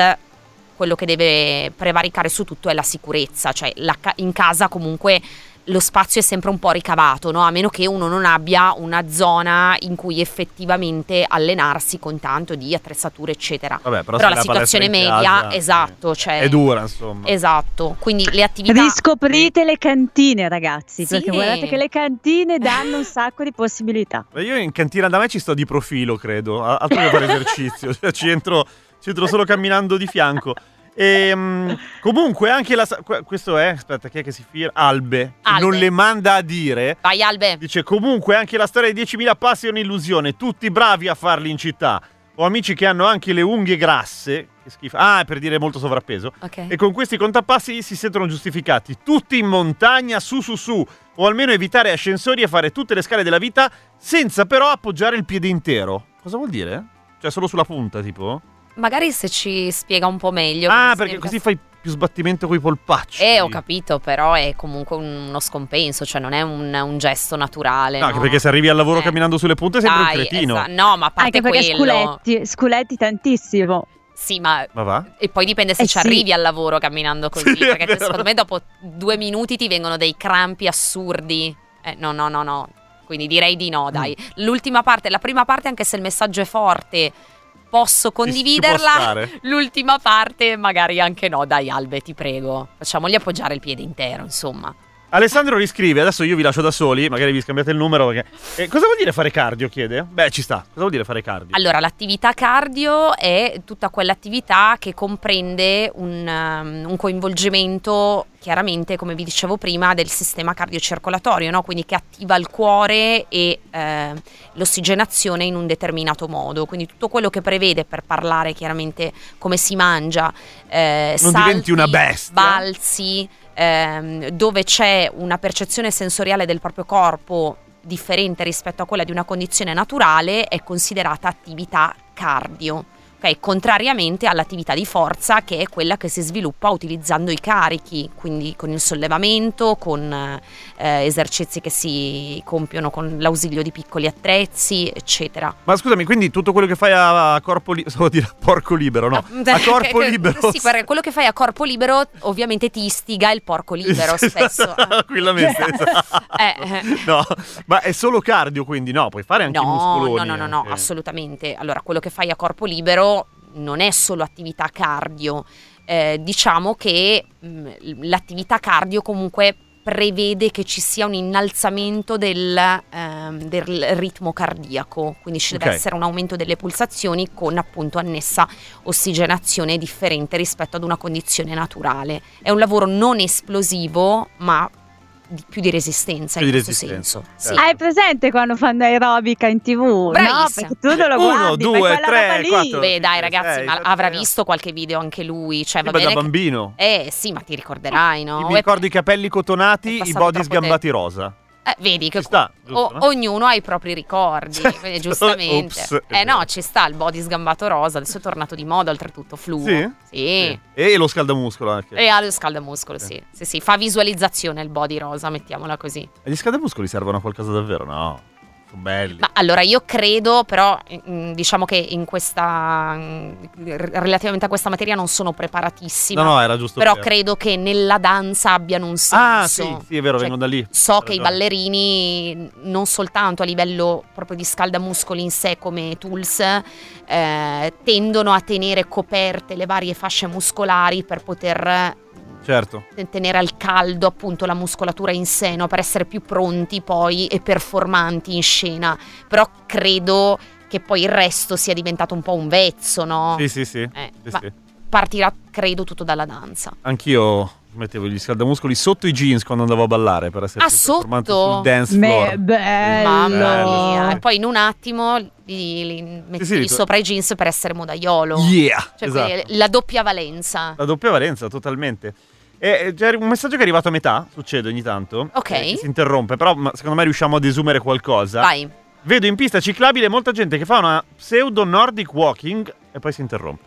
quello che deve prevaricare su tutto è la sicurezza, cioè la ca- in casa comunque lo spazio è sempre un po' ricavato, no? a meno che uno non abbia una zona in cui effettivamente allenarsi con tanto di attrezzature, eccetera. Vabbè, però, Però la situazione media, casa, esatto, cioè- È dura, insomma. Esatto, quindi le attività... Riscoprite le cantine, ragazzi, Sì. perché guardate che le cantine danno un sacco di possibilità. Ma Io in cantina da me ci sto di profilo, credo. A- Altro che fare esercizio. Cioè, ci, entro, ci entro solo camminando di fianco. E, comunque anche la... Questo è... Aspetta, chi è che si firma? Albe. Albe. Non le manda a dire. Vai Albe! Dice comunque anche la storia dei 10.000 passi è un'illusione. Tutti bravi a farli in città. Ho amici che hanno anche le unghie grasse. Che schifo. Ah, è per dire molto sovrappeso. Ok. E con questi contapassi si sentono giustificati. Tutti in montagna, su su su. O almeno evitare ascensori e fare tutte le scale della vita senza però appoggiare il piede intero. Cosa vuol dire? Cioè solo sulla punta, tipo? Magari se ci spiega un po' meglio. ah, perché così fai più sbattimento coi polpacci. Eh, ho capito, però è comunque uno scompenso, cioè non è un, un gesto naturale. No, No, anche perché se arrivi al lavoro Eh. camminando sulle punte sembra Dai, un cretino. esa- no, ma a parte Anche perché quello. sculetti, sculetti tantissimo. Sì, ma Ma va? E poi dipende se Eh ci sì. arrivi al lavoro camminando così, Sì, perché secondo me dopo due minuti ti vengono dei crampi assurdi. Eh, no, no, no, no. Quindi direi di no, dai. Mm. L'ultima parte, la prima parte, anche se il messaggio è forte, posso condividerla. L'ultima parte, magari anche no. Dai, Albe, ti prego. Facciamogli appoggiare il piede intero, insomma. Alessandro riscrive, adesso io vi lascio da soli, magari vi scambiate il numero perché... Eh, cosa vuol dire fare cardio, chiede? Beh, ci sta. Cosa vuol dire fare cardio? Allora, l'attività cardio è tutta quell'attività che comprende un, um, un coinvolgimento, chiaramente, come vi dicevo prima, del sistema cardiocircolatorio, no? quindi che attiva il cuore e eh, l'ossigenazione in un determinato modo. Quindi tutto quello che prevede, per parlare chiaramente come si mangia, eh, Non salti, diventi una bestia. balzi, ehm, dove c'è una percezione sensoriale del proprio corpo differente rispetto a quella di una condizione naturale è considerata attività cardio. Ok, contrariamente all'attività di forza che è quella che si sviluppa utilizzando i carichi, quindi con il sollevamento, con eh, esercizi che si compiono con l'ausilio di piccoli attrezzi, eccetera. Ma scusami, quindi tutto quello che fai a corpo libero, stavo a dire porco libero, no? A corpo libero. Sì, perché quello che fai a corpo libero ovviamente ti istiga il porco libero spesso. Tranquillamente. esatto. Eh, eh. No, ma è solo cardio, quindi no, puoi fare anche No, muscoloni. no, no, no, no, anche. assolutamente. Allora, quello che fai a corpo libero non è solo attività cardio, eh, diciamo che mh, l'attività cardio comunque prevede che ci sia un innalzamento del, ehm, del ritmo cardiaco, quindi ci deve Ok. essere un aumento delle pulsazioni con appunto annessa ossigenazione differente rispetto ad una condizione naturale. È un lavoro non esplosivo, ma di- più di resistenza Più in di questo resistenza, senso. certo. Sì. Hai presente quando fanno aerobica in tv? No, Bravissima. perché tu non lo Uno, guardi, due, fai quella tre, roba lì. quattro. Beh, dai, sì, ragazzi, sei, ma avrà sei. visto qualche video anche lui. Cioè, va Io da bene che- bambino. Eh sì, ma ti ricorderai, no? Mi ricordo i capelli cotonati, i body sgambati rosa. Eh, vedi che sta, giusto, o- no? ognuno ha i propri ricordi, Certo. quindi giustamente. Ops, eh no, ci sta il body sgambato rosa, adesso è tornato di moda oltretutto fluo. Sì? Sì. E lo scaldamuscolo anche. E ha lo scaldamuscolo, sì. sì. Sì, fa visualizzazione il body rosa, mettiamola così. E gli scaldamuscoli servono a qualcosa davvero? No, belli. Ma allora io credo, però, diciamo che in questa. relativamente a questa materia non sono preparatissima. no, no, era giusto però per- credo che nella danza abbiano un senso. Ah, sì, sì, è vero, Cioè, vengono da lì. So che i ballerini, non soltanto a livello proprio di scaldamuscoli in sé come tools, eh, tendono a tenere coperte le varie fasce muscolari per poter Certo. tenere al caldo appunto la muscolatura in sé, no? per essere più pronti poi e performanti in scena. Però credo che poi il resto sia diventato un po' un vezzo, no? Sì, sì, sì. Eh, Sì, sì. partirà credo tutto dalla danza. Anch'io mettevo gli scaldamuscoli sotto i jeans quando andavo a ballare per essere Ah, sotto? sul dance Me- floor. bello. Mamma Bello, mia. sì. E poi in un attimo li, li metti sì, li- sopra i jeans per essere modaiolo. Yeah! Cioè, esatto. la doppia valenza. La doppia valenza, totalmente. E eh, c'è un messaggio che è arrivato a metà, succede ogni tanto. Ok. eh, si interrompe, però ma, secondo me riusciamo a desumere qualcosa. Vai. Vedo in pista ciclabile molta gente che fa una pseudo Nordic walking e poi si interrompe.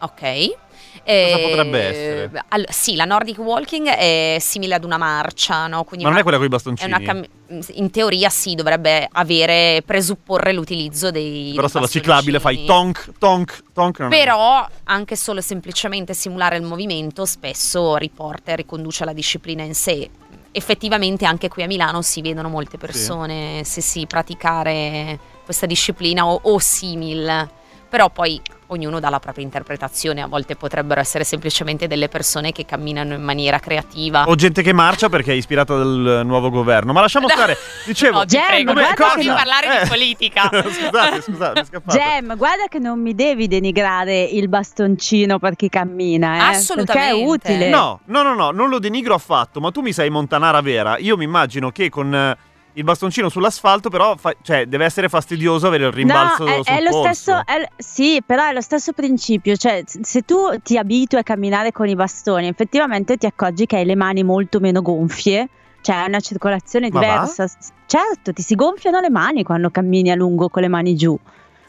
Ok. Cosa potrebbe essere? all- sì, la Nordic Walking è simile ad una marcia, no? Quindi Ma non una- è quella con i è bastoncini. cam- in teoria sì, dovrebbe avere, presupporre l'utilizzo dei Però se la ciclabile fai tonk, tonk, tonk. non è- Però anche solo semplicemente simulare il movimento spesso riporta e riconduce alla disciplina in sé. Effettivamente anche qui a Milano si vedono molte persone sì, sì, praticare questa disciplina o, o simil. Però poi ognuno dà la propria interpretazione, a volte potrebbero essere semplicemente delle persone che camminano in maniera creativa. O gente che marcia perché è ispirata dal nuovo governo. Ma lasciamo stare. Dicevo. No, Gem, prego, guarda non che fammi no. parlare Eh. di politica. scusate, scusate, mi è scappato. Gem, guarda che non mi devi denigrare il bastoncino per chi cammina, eh, Assolutamente. Perché è utile. No, no, no, no, non lo denigro affatto, ma tu mi sei montanara vera. Io mi immagino che con eh, il bastoncino sull'asfalto, però, fa- cioè, deve essere fastidioso avere il rimbalzo No, è, sul è lo polso. stesso, è l- sì, però è lo stesso principio. Cioè, se tu ti abitui a camminare con i bastoni, effettivamente ti accorgi che hai le mani molto meno gonfie, cioè hai una circolazione Ma va? diversa. S- Certo, ti si gonfiano le mani quando cammini a lungo con le mani giù.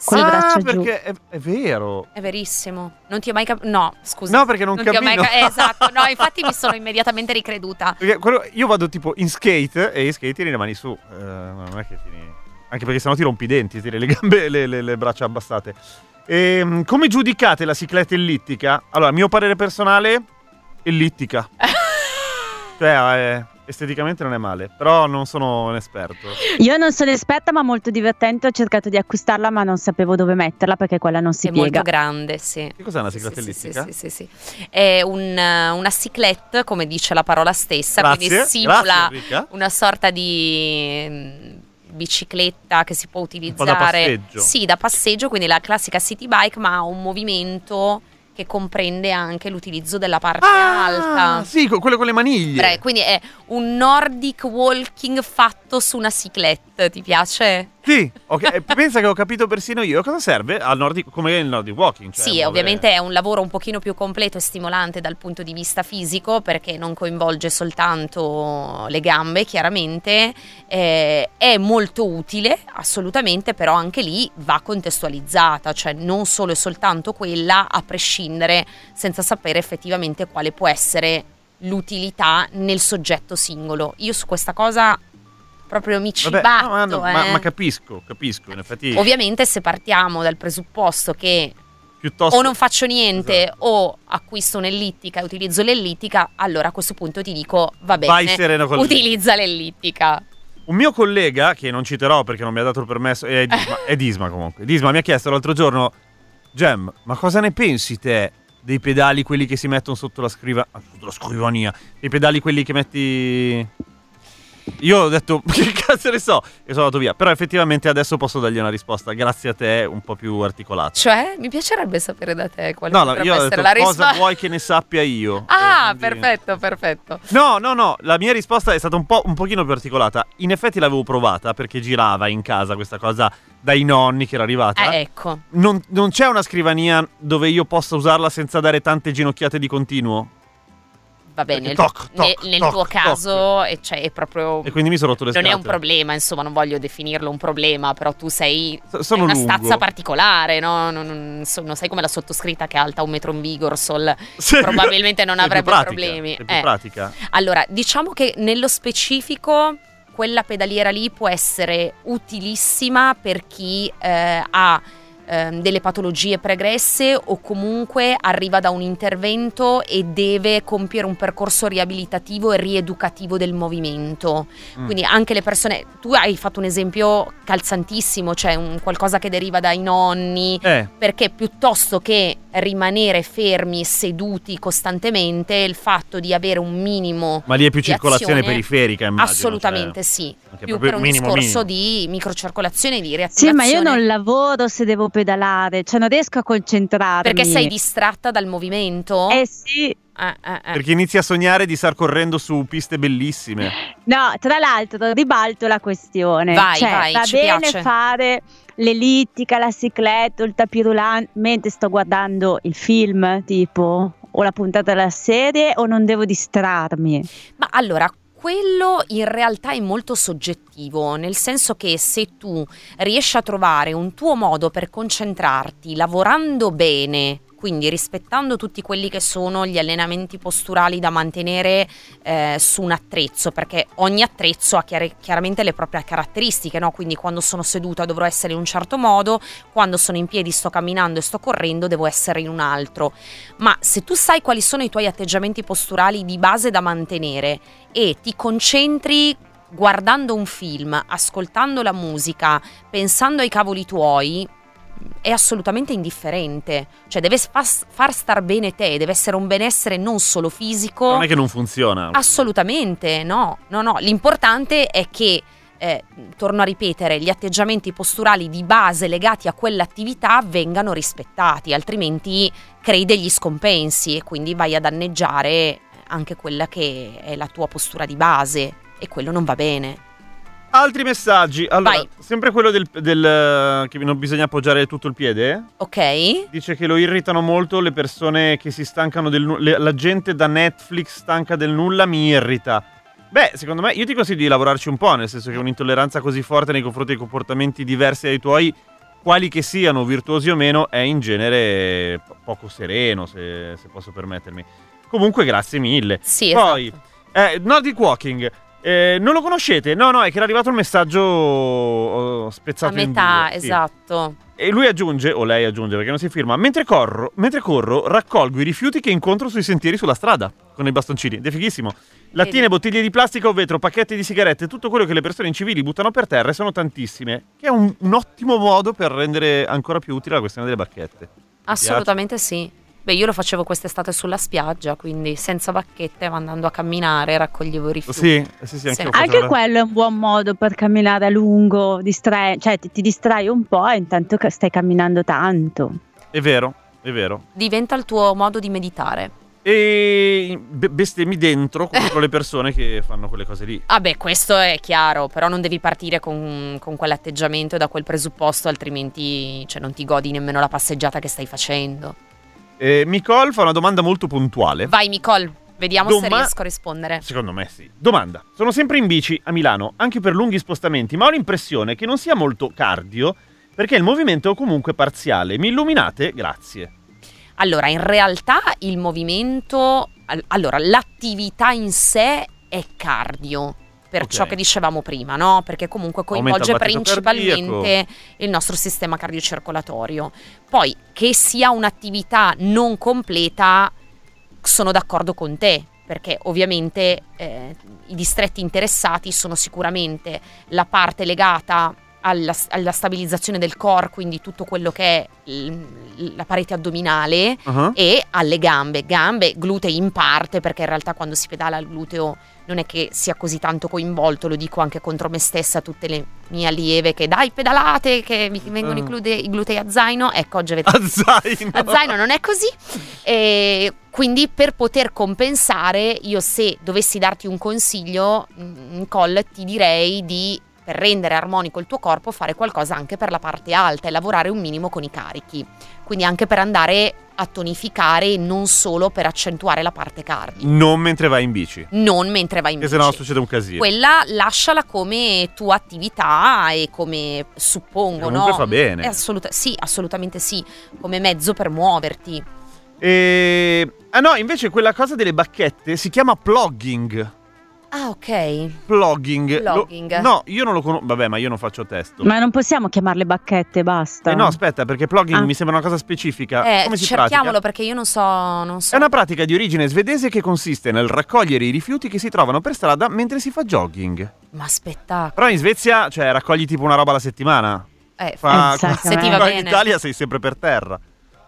Con le ah, braccia giù. perché è, è vero. È verissimo. Non ti ho mai capito. No, scusa. No, perché non, ti ho mai cammino. ca- eh, esatto, no, infatti mi sono immediatamente ricreduta. Perché quello- io vado tipo in skate e in skate tieni le mani su. Ma non è che tieni. Anche perché sennò ti rompi i denti, tiri le gambe e le, le- le braccia abbassate. Ehm, come giudicate la cicletta ellittica? Allora, mio parere personale, ellittica. cioè, eh, esteticamente non è male, però non sono un esperto. Io non sono esperta, ma molto divertente. Ho cercato di acquistarla, ma non sapevo dove metterla perché quella non si è piega. molto grande, sì. Che cos'è una Sì, cicletta sì, sì? Sì, sì, sì, sì. È un, eh, una cyclette, come dice la parola stessa, Grazie, quindi simula grazie una sorta di mm, bicicletta che si può po' da utilizzare passeggio. sì da passeggio quindi la classica city bike ma ha un movimento che comprende anche l'utilizzo della parte Ah, alta sì, quello con le maniglie. Bre- quindi è un nordic walking fatto su una cyclette ti piace? Sì, ok, eh, pensa che ho capito persino io. Cosa serve al Nordic, come il Nordic Walking? Cioè, sì, muovere- ovviamente è un lavoro un pochino più completo e stimolante dal punto di vista fisico perché non coinvolge soltanto le gambe, chiaramente, eh, è molto utile, assolutamente, però anche lì va contestualizzata, cioè non solo e soltanto quella, a prescindere, senza sapere effettivamente quale può essere l'utilità nel soggetto singolo. Io su questa cosa proprio mi ci Vabbè, batto. no, ma, no, ma- eh. ma capisco, capisco. In effetti, Ovviamente se partiamo dal presupposto che piuttosto. o non faccio niente Esatto. o acquisto un'ellittica e utilizzo l'ellittica, allora a questo punto ti dico va Vai bene, sereno con utilizza l'ellittica. Un mio collega, che non citerò perché non mi ha dato il permesso, è Disma, è Disma comunque. Disma mi ha chiesto l'altro giorno, Gem, ma cosa ne pensi te dei pedali quelli che si mettono sotto la, scriva- ah, sotto la scrivania, dei pedali quelli che metti... Io ho detto, che cazzo ne so, e sono andato via. Però effettivamente adesso posso dargli una risposta, grazie a te, un po' più articolata. Cioè, mi piacerebbe sapere da te quale No, potrebbe io essere detto la cosa risposta. vuoi che ne sappia io. Ah, Eh, quindi- perfetto, perfetto. No, no, no, la mia risposta è stata un po' un pochino più articolata. In effetti l'avevo provata perché girava in casa questa cosa dai nonni che era arrivata. Eh, ecco. Non, non c'è una scrivania dove io possa usarla senza dare tante ginocchiate di continuo? Va bene, Perché nel, toc, ne- toc, nel toc, tuo caso eh, cioè, è proprio... E quindi mi sono rotto le Non è un scatole. problema, insomma, non voglio definirlo un problema, però tu sei S- una lungo. stazza particolare, no? Non, non- so- non sei come la sottoscritta che è alta un metro in Vigorsol. Sì. Probabilmente non avrebbe pratica, problemi. sei più Eh. pratica. Allora, diciamo che nello specifico quella pedaliera lì può essere utilissima per chi eh, ha ehm, delle patologie pregresse o comunque arriva da un intervento e deve compiere un percorso riabilitativo e rieducativo del movimento. Mm. Quindi anche le persone, tu hai fatto un esempio calzantissimo, cioè un qualcosa che deriva dai nonni, Eh, perché piuttosto che rimanere fermi e seduti costantemente, il fatto di avere un minimo ma lì è più circolazione azione, periferica, immagino. assolutamente cioè, sì, più per un minimo, discorso minimo. di microcircolazione di Sì, reattivazione. ma io non lavoro se devo pedalare, cioè non riesco a concentrarmi. perché sei distratta dal movimento? Eh sì, Eh, eh, eh. Perché inizi a sognare di star correndo su piste bellissime. no, tra l'altro ribalto la questione. Vai, Cioè, vai, va ci bene piace. fare l'ellittica, la cicletta, il tapirulan mentre sto guardando il film, tipo, o la puntata della serie, o non devo distrarmi? Ma allora, quello in realtà è molto soggettivo, nel senso che se tu riesci a trovare un tuo modo per concentrarti lavorando bene, quindi rispettando tutti quelli che sono gli allenamenti posturali da mantenere eh, su un attrezzo, perché ogni attrezzo ha chiare- chiaramente le proprie caratteristiche, no? quindi quando sono seduta dovrò essere in un certo modo, quando sono in piedi sto camminando e sto correndo devo essere in un altro. Ma se tu sai quali sono i tuoi atteggiamenti posturali di base da mantenere e ti concentri guardando un film, ascoltando la musica, pensando ai cavoli tuoi, è assolutamente indifferente. Cioè deve fa- far star bene te, deve essere un benessere non solo fisico. Non è che non funziona. Assolutamente, no, no, no. L'importante è che, eh, torno a ripetere, gli atteggiamenti posturali di base legati a quell'attività vengano rispettati, altrimenti crei degli scompensi e quindi vai a danneggiare anche quella che è la tua postura di base e quello non va bene. Altri messaggi. Allora, Vai. sempre quello del, del- che non bisogna appoggiare tutto il piede. Ok? Dice che lo irritano molto le persone che si stancano del nulla. La gente da Netflix stanca del nulla mi irrita. Beh, secondo me, io ti consiglio di lavorarci un po', nel senso che un'intolleranza così forte nei confronti di comportamenti diversi dai tuoi, quali che siano, virtuosi o meno, è in genere po- poco sereno, se, se posso permettermi. Comunque, grazie mille. Sì, Poi, esatto. eh, Nordic Walking. Eh, non lo conoscete? No, no, è che era arrivato il messaggio oh, A spezzato in metà, due. Sì. esatto. E lui aggiunge, o lei aggiunge perché non si firma, mentre corro, mentre corro raccolgo i rifiuti che incontro sui sentieri sulla strada con i bastoncini. È fighissimo. Lattine, Vedi. bottiglie di plastica o vetro, pacchetti di sigarette, tutto quello che le persone incivili buttano per terra e sono tantissime. Che è un, un ottimo modo per rendere ancora più utile la questione delle bacchette. Assolutamente sì. Beh, io lo facevo quest'estate sulla spiaggia, quindi senza bacchette, ma andando a camminare, raccoglievo i rifiuti. Sì, sì, sì, anche Sì. Anche quello è un buon modo per camminare a lungo, distrae- cioè ti, ti distrai un po' e intanto che stai camminando tanto. È vero, è vero. Diventa il tuo modo di meditare. E be- bestemmi dentro contro le persone che fanno quelle cose lì. Ah beh, questo è chiaro, però non devi partire con, con quell'atteggiamento e da quel presupposto, altrimenti cioè, non ti godi nemmeno la passeggiata che stai facendo. Eh, Nicole fa una domanda molto puntuale. Vai Nicole, vediamo se Doma- riesco a rispondere. Secondo me sì. Domanda. Sono sempre in bici a Milano, anche per lunghi spostamenti, ma ho l'impressione che non sia molto cardio perché il movimento è comunque parziale. Mi illuminate? Grazie. Allora, in realtà il movimento, al- allora l'attività in sé è cardio. Per Ok. ciò che dicevamo prima, no? Perché comunque il coinvolge principalmente il nostro sistema cardiocircolatorio. Poi che sia un'attività non completa, sono d'accordo con te, perché ovviamente eh, i distretti interessati sono sicuramente la parte legata alla, alla stabilizzazione del core, quindi tutto quello che è l- la parete addominale Ah. e alle gambe, gambe, glutei in parte perché in realtà quando si pedala il gluteo non è che sia così tanto coinvolto, lo dico anche contro me stessa, tutte le mie allieve che dai pedalate, che mi vengono i, glutei, i glutei a zaino, ecco oggi avete A zaino. a zaino non è così. E quindi per poter compensare, io se dovessi darti un consiglio, Nicole, ti direi di per rendere armonico il tuo corpo fare qualcosa anche per la parte alta e lavorare un minimo con i carichi. Quindi anche per andare a tonificare e non solo per accentuare la parte cardio. Non mentre vai in bici. Non mentre vai in bici. se no succede un casino. Quella lasciala come tua attività e come suppongo, Comunque no? fa bene. È assoluta- sì, assolutamente sì, come mezzo per muoverti. E... Ah no, invece quella cosa delle bacchette si chiama plugging. Ah, ok. Plugging. Lo- Plugging. No, io non lo conosco. Vabbè, ma io non faccio testo. Ma non possiamo chiamarle bacchette, basta. Eh no, aspetta, perché plugging Ah. mi sembra una cosa specifica. Eh, Come si cerchiamolo pratica? perché io non so, non so. È una pratica di origine svedese che consiste nel raccogliere i rifiuti che si trovano per strada mentre si fa jogging. Ma spettacolo. Però in Svezia, cioè, raccogli tipo una roba alla settimana. Eh, Fa... Esattamente. Se ti va Qua in bene. Italia sei sempre per terra.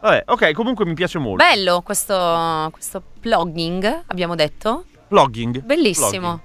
Vabbè, ok, comunque mi piace molto. Bello questo, questo plugging, abbiamo detto. Plugging. Bellissimo. Plugging.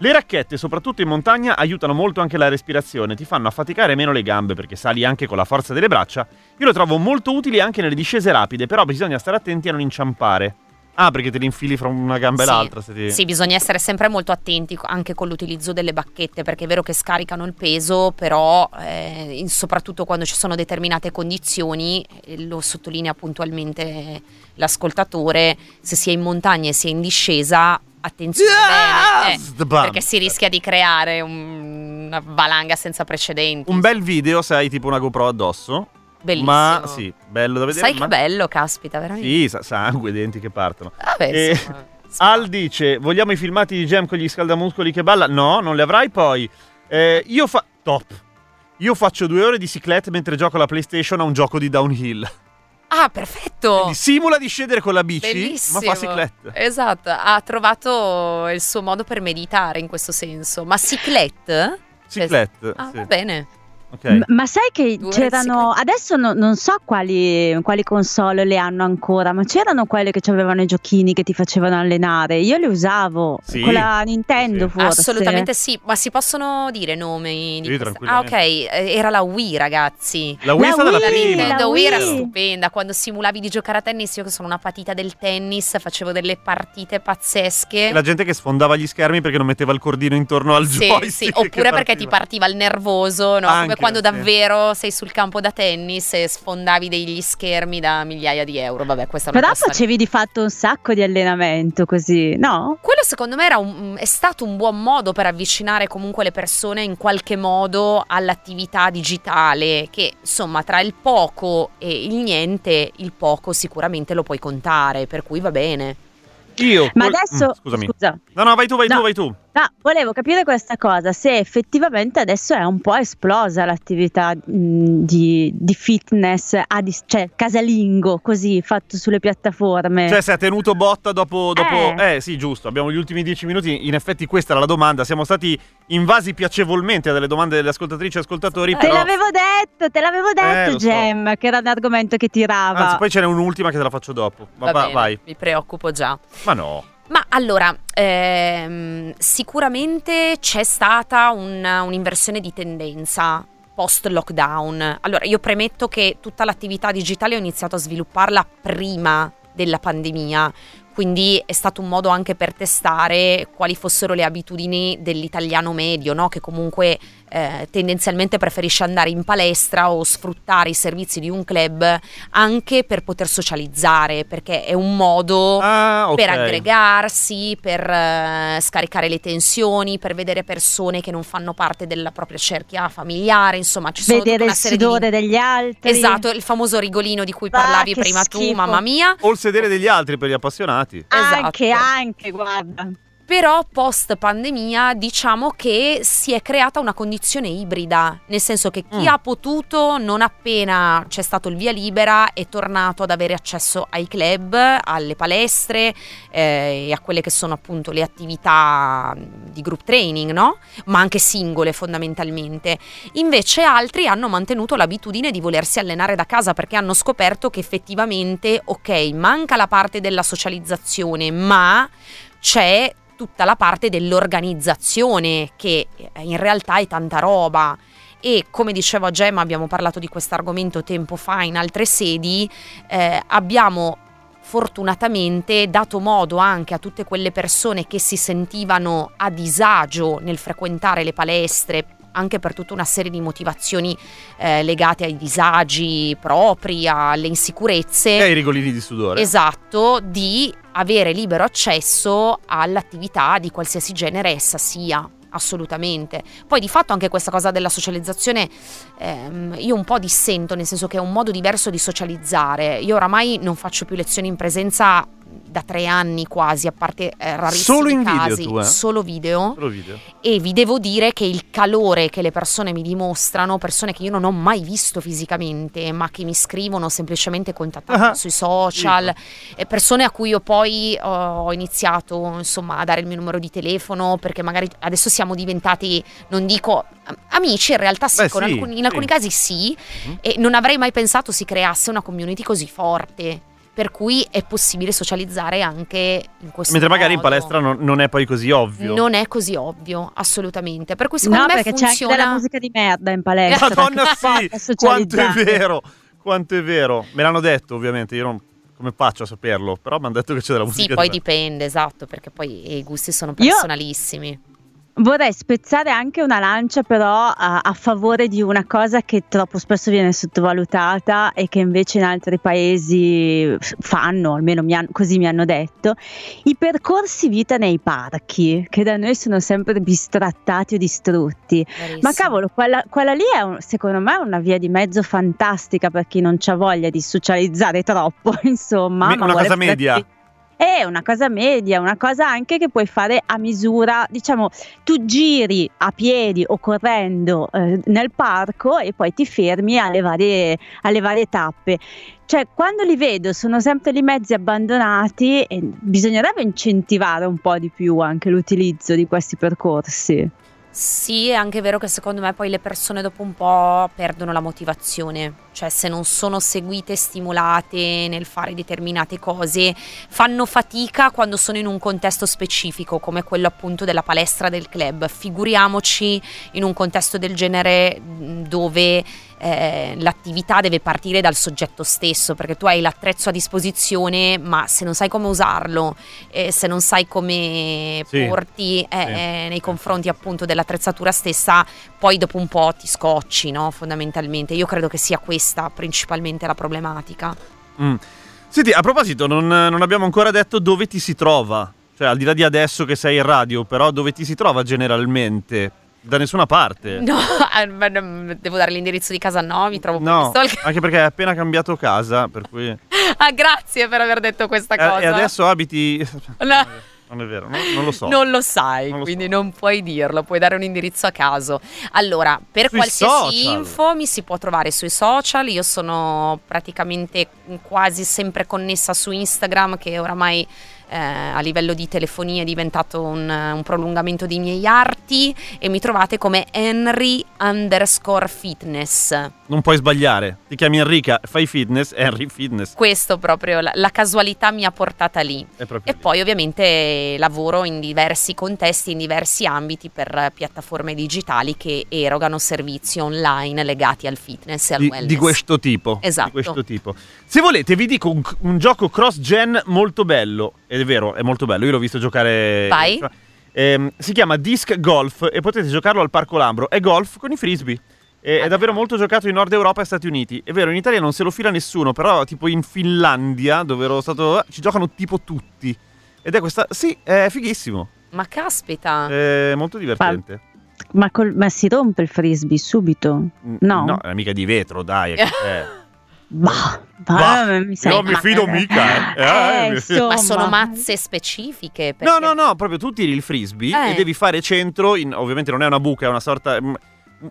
Le racchette, soprattutto in montagna, aiutano molto anche la respirazione, ti fanno affaticare meno le gambe perché sali anche con la forza delle braccia. Io lo trovo molto utile anche nelle discese rapide, però bisogna stare attenti a non inciampare. Ah, perché te li infili fra una gamba Sì. e l'altra. Ti... Sì, bisogna essere sempre molto attenti anche con l'utilizzo delle bacchette, perché è vero che scaricano il peso, però eh, soprattutto quando ci sono determinate condizioni, eh, lo sottolinea puntualmente l'ascoltatore, se si è in montagna e si è in discesa, attenzione bene, eh, perché si rischia di creare un- una valanga senza precedenti. Un bel video se hai tipo una GoPro addosso. Bellissimo. Ma sì, bello da vedere. Sai ma... che bello, caspita, veramente. Sì, sa- sangue, denti che partono. Vabbè, Eh, insomma, Al dice, vogliamo i filmati di Gem con gli scaldamuscoli che balla? No, non li avrai poi. Eh, io fa... Top. Io faccio due ore di cyclette mentre gioco alla PlayStation a un gioco di downhill. Ah, perfetto. Quindi simula di scendere con la bici, Bellissimo. ma fa cyclette. Esatto, ha trovato il suo modo per meditare in questo senso. Ma cyclette? Cyclette, Ah, sì. va bene. Ok. M- Ma sai che Due c'erano, adesso no- non so quali, quali console le hanno ancora, ma c'erano quelle che avevano i giochini che ti facevano allenare. Io le usavo Sì, con la Nintendo sì. forse. Assolutamente sì, ma si possono dire nomi di Sì, Ah, ok, eh, era la Wii, ragazzi. La Wii è La stata la Wii, La prima. Nintendo la Wii era stupenda, quando simulavi di giocare a tennis, io che sono una patita del tennis, facevo delle partite pazzesche. La gente che sfondava gli schermi perché non metteva il cordino intorno al Sì, joystick. sì, oppure perché ti partiva. il nervoso, no? come Anche, quando davvero sei sul campo da tennis e sfondavi degli schermi da migliaia di euro. Vabbè, questa è una Però facevi di fatto un sacco di allenamento così, no? Quello secondo me era un- è stato un buon modo per avvicinare comunque le persone in qualche modo all'attività digitale, che insomma tra il poco e il niente, il poco sicuramente lo puoi contare, per cui va bene. Io. Ma adesso, Mm, scusami. scusa, No, no, vai tu, vai tu, No. vai tu. No, volevo capire questa cosa, se effettivamente adesso è un po' esplosa l'attività mh, di, di fitness, a dis- cioè casalingo, così, fatto sulle piattaforme. Cioè, se ha tenuto botta dopo. dopo... Eh. Eh. sì, giusto. Abbiamo gli ultimi dieci minuti. In effetti, questa era la domanda. Siamo stati invasi piacevolmente dalle domande delle ascoltatrici e ascoltatori. te però... l'avevo detto, te l'avevo detto, lo so. Gem, che era un argomento che tirava. Anzi, poi ce n'è un'ultima che te la faccio dopo. Ma Va va- bene, vai. mi preoccupo già. Ma no. Ma allora, ehm, sicuramente c'è stata un- un'inversione di tendenza post lockdown. Allora, io premetto che tutta l'attività digitale ho iniziato a svilupparla prima della pandemia, quindi è stato un modo anche per testare quali fossero le abitudini dell'italiano medio, no? che comunque eh, tendenzialmente preferisce andare in palestra o sfruttare i servizi di un club anche per poter socializzare, perché è un modo Ah, ok. per aggregarsi, per eh, scaricare le tensioni, per vedere persone che non fanno parte della propria cerchia familiare, insomma, ci sono Vedere una il serie sudore di degli altri. Esatto, il famoso rigolino di cui Ah, parlavi prima tu, schifo. mamma mia. O il sedere degli altri per gli appassionati. Anche, Esatto. anche, guarda. Però post pandemia diciamo che si è creata una condizione ibrida, nel senso che chi Mm. ha potuto non appena c'è stato il via libera è tornato ad avere accesso ai club, alle palestre eh, e a quelle che sono appunto le attività di group training, no? Ma anche singole fondamentalmente. Invece altri hanno mantenuto l'abitudine di volersi allenare da casa perché hanno scoperto che effettivamente, ok, manca la parte della socializzazione, ma c'è tutta la parte dell'organizzazione che eh, in realtà è tanta roba. E come diceva Gemma, abbiamo parlato di questo argomento tempo fa in altre sedi, eh, abbiamo fortunatamente dato modo anche a tutte quelle persone che si sentivano a disagio nel frequentare le palestre, anche per tutta una serie di motivazioni eh, legate ai disagi propri, alle insicurezze. E ai rigolini di sudore. Esatto, di avere libero accesso all'attività di qualsiasi genere essa sia. Assolutamente. Poi di fatto anche questa cosa della socializzazione ehm, io un po' dissento, nel senso che è un modo diverso di socializzare. Io oramai non faccio più lezioni in presenza da tre anni quasi, a parte eh, rarissimi Solo in video casi, tu, eh? solo video Solo video. e vi devo dire che il calore che le persone mi dimostrano, persone che io non ho mai visto fisicamente, ma che mi scrivono semplicemente contattando Ah, sui social, e persone a cui io poi ho iniziato insomma a dare il mio numero di telefono perché magari adesso siamo diventati, non dico am- amici, in realtà sì, Beh, sì, alcuni- in alcuni sì. casi sì, Mhm. e non avrei mai pensato si creasse una community così forte. Per cui è possibile socializzare anche in questo Mentre magari in modo. palestra non, non è poi così ovvio. Non è così ovvio, assolutamente. Per cui secondo no, me perché c'è anche funziona. della musica di merda in palestra. Madonna sì, quanto è vero, quanto è vero. Me l'hanno detto ovviamente, io non... come faccio a saperlo? Però mi hanno detto che c'è della musica. Sì, di poi me. dipende, esatto, perché poi i gusti sono Io- personalissimi. Vorrei spezzare anche una lancia però a, a favore di una cosa che troppo spesso viene sottovalutata e che invece in altri paesi fanno, almeno mi han- così mi hanno detto, i percorsi vita nei parchi, che da noi sono sempre bistrattati o distrutti. Ma Verissimo. cavolo, quella, quella lì è un- secondo me una via di mezzo fantastica per chi non ha voglia di socializzare troppo, insomma. Me- ma una cosa media. farsi- È una cosa media, una cosa anche che puoi fare a misura, diciamo, tu giri a piedi o correndo eh, nel parco e poi ti fermi alle varie, alle varie tappe. Cioè, quando li vedo sono sempre lì mezzi abbandonati e bisognerebbe incentivare un po' di più anche l'utilizzo di questi percorsi. Sì, è anche vero che secondo me poi le persone dopo un po' perdono la motivazione, cioè se non sono seguite stimolate nel fare determinate cose, fanno fatica quando sono in un contesto specifico come quello appunto della palestra del club. Figuriamoci in un contesto del genere dove eh, l'attività deve partire dal soggetto stesso, perché tu hai l'attrezzo a disposizione, ma se non sai come usarlo, eh, se non sai come Sì, porti eh, sì. eh, nei confronti appunto dell'attrezzatura stessa, poi dopo un po' ti scocci, no? Fondamentalmente. Io credo che sia questa principalmente la problematica. Mm. Senti, a proposito, non, non abbiamo ancora detto dove ti si trova. Cioè, al di là di adesso che sei in radio, però dove ti si trova generalmente? Da nessuna parte. No, eh, beh, no, devo dare l'indirizzo di casa, no, mi trovo No, anche perché hai appena cambiato casa, per cui... Ah, grazie per aver detto questa cosa. e adesso abiti... No. Non è vero, no- non lo so. Non lo sai, Non lo quindi so. non puoi dirlo, puoi dare un indirizzo a caso. Allora, per Sui qualsiasi social. info mi si può trovare sui social, io sono praticamente quasi sempre connessa su Instagram che oramai eh, a livello di telefonia è diventato un, un prolungamento dei miei arti e mi trovate come Henry underscore fitness. Non puoi sbagliare. Ti chiami Enrica, fai fitness, Henry Fitness. Questo proprio, la, la casualità mi ha portata lì. E lì. poi ovviamente lavoro in diversi contesti, in diversi ambiti per eh, piattaforme digitali che erogano servizi online legati al fitness e al di, wellness. di questo tipo. Esatto. Di questo tipo. Se volete, vi dico un, un gioco cross-gen molto bello. Ed è vero, è molto bello. Io l'ho visto giocare. Vai. Ehm, si chiama Disc Golf e potete giocarlo al Parco Lambro. È golf con i frisbee. Ah. È davvero molto giocato in Nord Europa e Stati Uniti. È vero, in Italia non se lo fila nessuno, però tipo in Finlandia, dove ero stato, ci giocano tipo tutti. Ed è questa... Sì, è fighissimo. Ma caspita, È molto divertente. Ma, col- ma si rompe il frisbee subito? Mm, no. No, è mica di vetro, dai. è- è- Bah, Bah, bah, mi Io sa- mi ma- fido mica, eh. Eh, Eh. Ma sono mazze specifiche. No, perché- no, no, proprio tu tiri il frisbee Eh. e devi fare centro, in- ovviamente non è una buca, è una sorta, mm,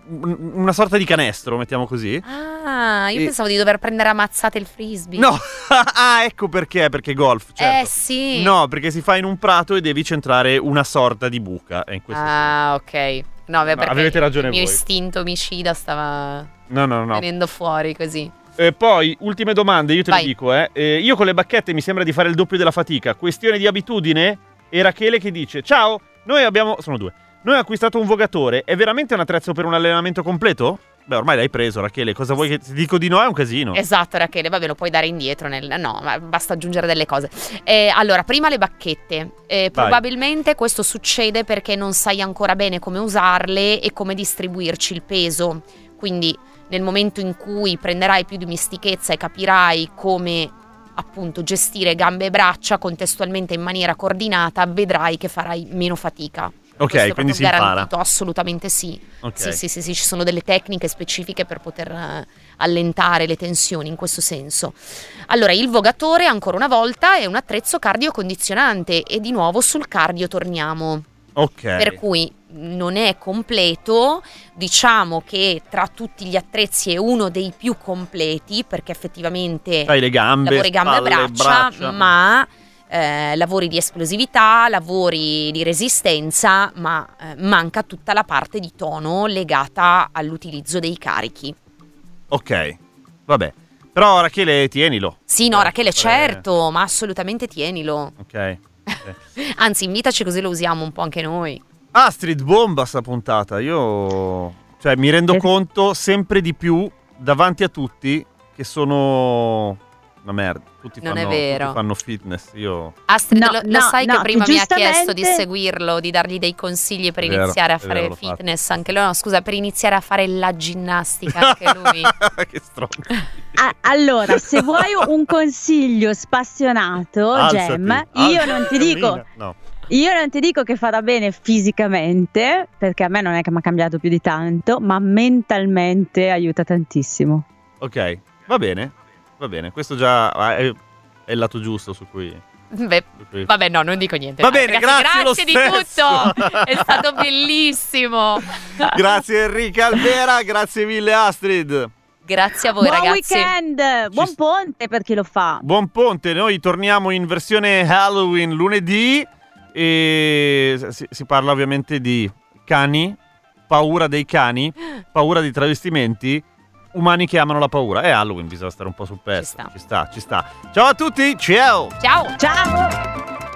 una sorta di canestro, mettiamo così. Ah, io E- pensavo di dover prendere a mazzate il frisbee. No, ah, ecco perché, perché golf, certo. Eh sì. No, perché si fa in un prato e devi centrare una sorta di buca. questo Ah, ok. No, beh, perché avete ragione il mio voi. istinto omicida stava senso. No, no, no. venendo fuori così. Eh, poi, ultime domande, io te Vai. le dico, eh. Eh, Io con le bacchette mi sembra di fare il doppio della fatica. Questione di abitudine? E Rachele che dice: Ciao, noi abbiamo. Sono due. Noi abbiamo acquistato un vogatore. È veramente un attrezzo per un allenamento completo? Beh, ormai l'hai preso, Rachele. Cosa vuoi che ti dico di no? È un casino. Esatto, Rachele, vabbè, lo puoi dare indietro. Nel... No, basta aggiungere delle cose. Eh, allora, prima le bacchette. Eh, probabilmente questo succede perché non sai ancora bene come usarle e come distribuirci il peso. Quindi, nel momento in cui prenderai più dimestichezza e capirai come appunto gestire gambe e braccia contestualmente in maniera coordinata, vedrai che farai meno fatica. Ok, quindi si impara. assolutamente sì. Ok. Sì, sì, sì, sì, ci sono delle tecniche specifiche per poter eh, allentare le tensioni in questo senso. Allora, il vogatore, ancora una volta, è un attrezzo cardiocondizionante e di nuovo sul cardio torniamo. Ok. Per cui non è completo, diciamo che tra tutti gli attrezzi è uno dei più completi perché effettivamente Hai le gambe, lavori gambe e spalle, braccia, ma eh, lavori di esplosività, lavori di resistenza, ma eh, manca tutta la parte di tono legata all'utilizzo dei carichi. Ok, vabbè. Però Rachele, tienilo. Sì, no, Eh, Rachele, certo, ma assolutamente tienilo. Ok. Anzi, invitaci così lo usiamo un po' anche noi. Astrid, bomba sta puntata. Io, cioè, mi rendo conto sempre di più davanti a tutti che sono una merda. Tutti Non è fanno, vero. tutti fanno fitness. Io. Astrid, No, lo, lo no, sai no, che prima mi ha chiesto di seguirlo, di dargli dei consigli per È vero, iniziare a è fare vero, fitness anche lui? No, scusa, per iniziare a fare la ginnastica anche lui. che stronzo. Ah, allora, se vuoi un consiglio spassionato, Alzati, Gem, io non ti dico cammina. No. Io non ti dico che farà bene fisicamente, perché a me non è che mi ha cambiato più di tanto, ma mentalmente aiuta tantissimo. Ok, va bene. Va bene. Questo già è, è il lato giusto su cui. Beh, vabbè, no, non dico niente. Va bene, ragazzi, grazie lo di stesso. tutto. È stato bellissimo. Grazie Enrica Alvera, grazie mille Astrid. Grazie a voi, Buon ragazzi. weekend, buon Ci- ponte per chi lo fa. Buon ponte, noi torniamo in versione Halloween lunedì e si, si parla ovviamente di cani, paura dei cani, paura di travestimenti, umani che amano la paura. È Halloween, bisogna stare un po' sul pezzo. sta. ci sta, ci sta. Ciao a tutti, ciao! Ciao. Ciao!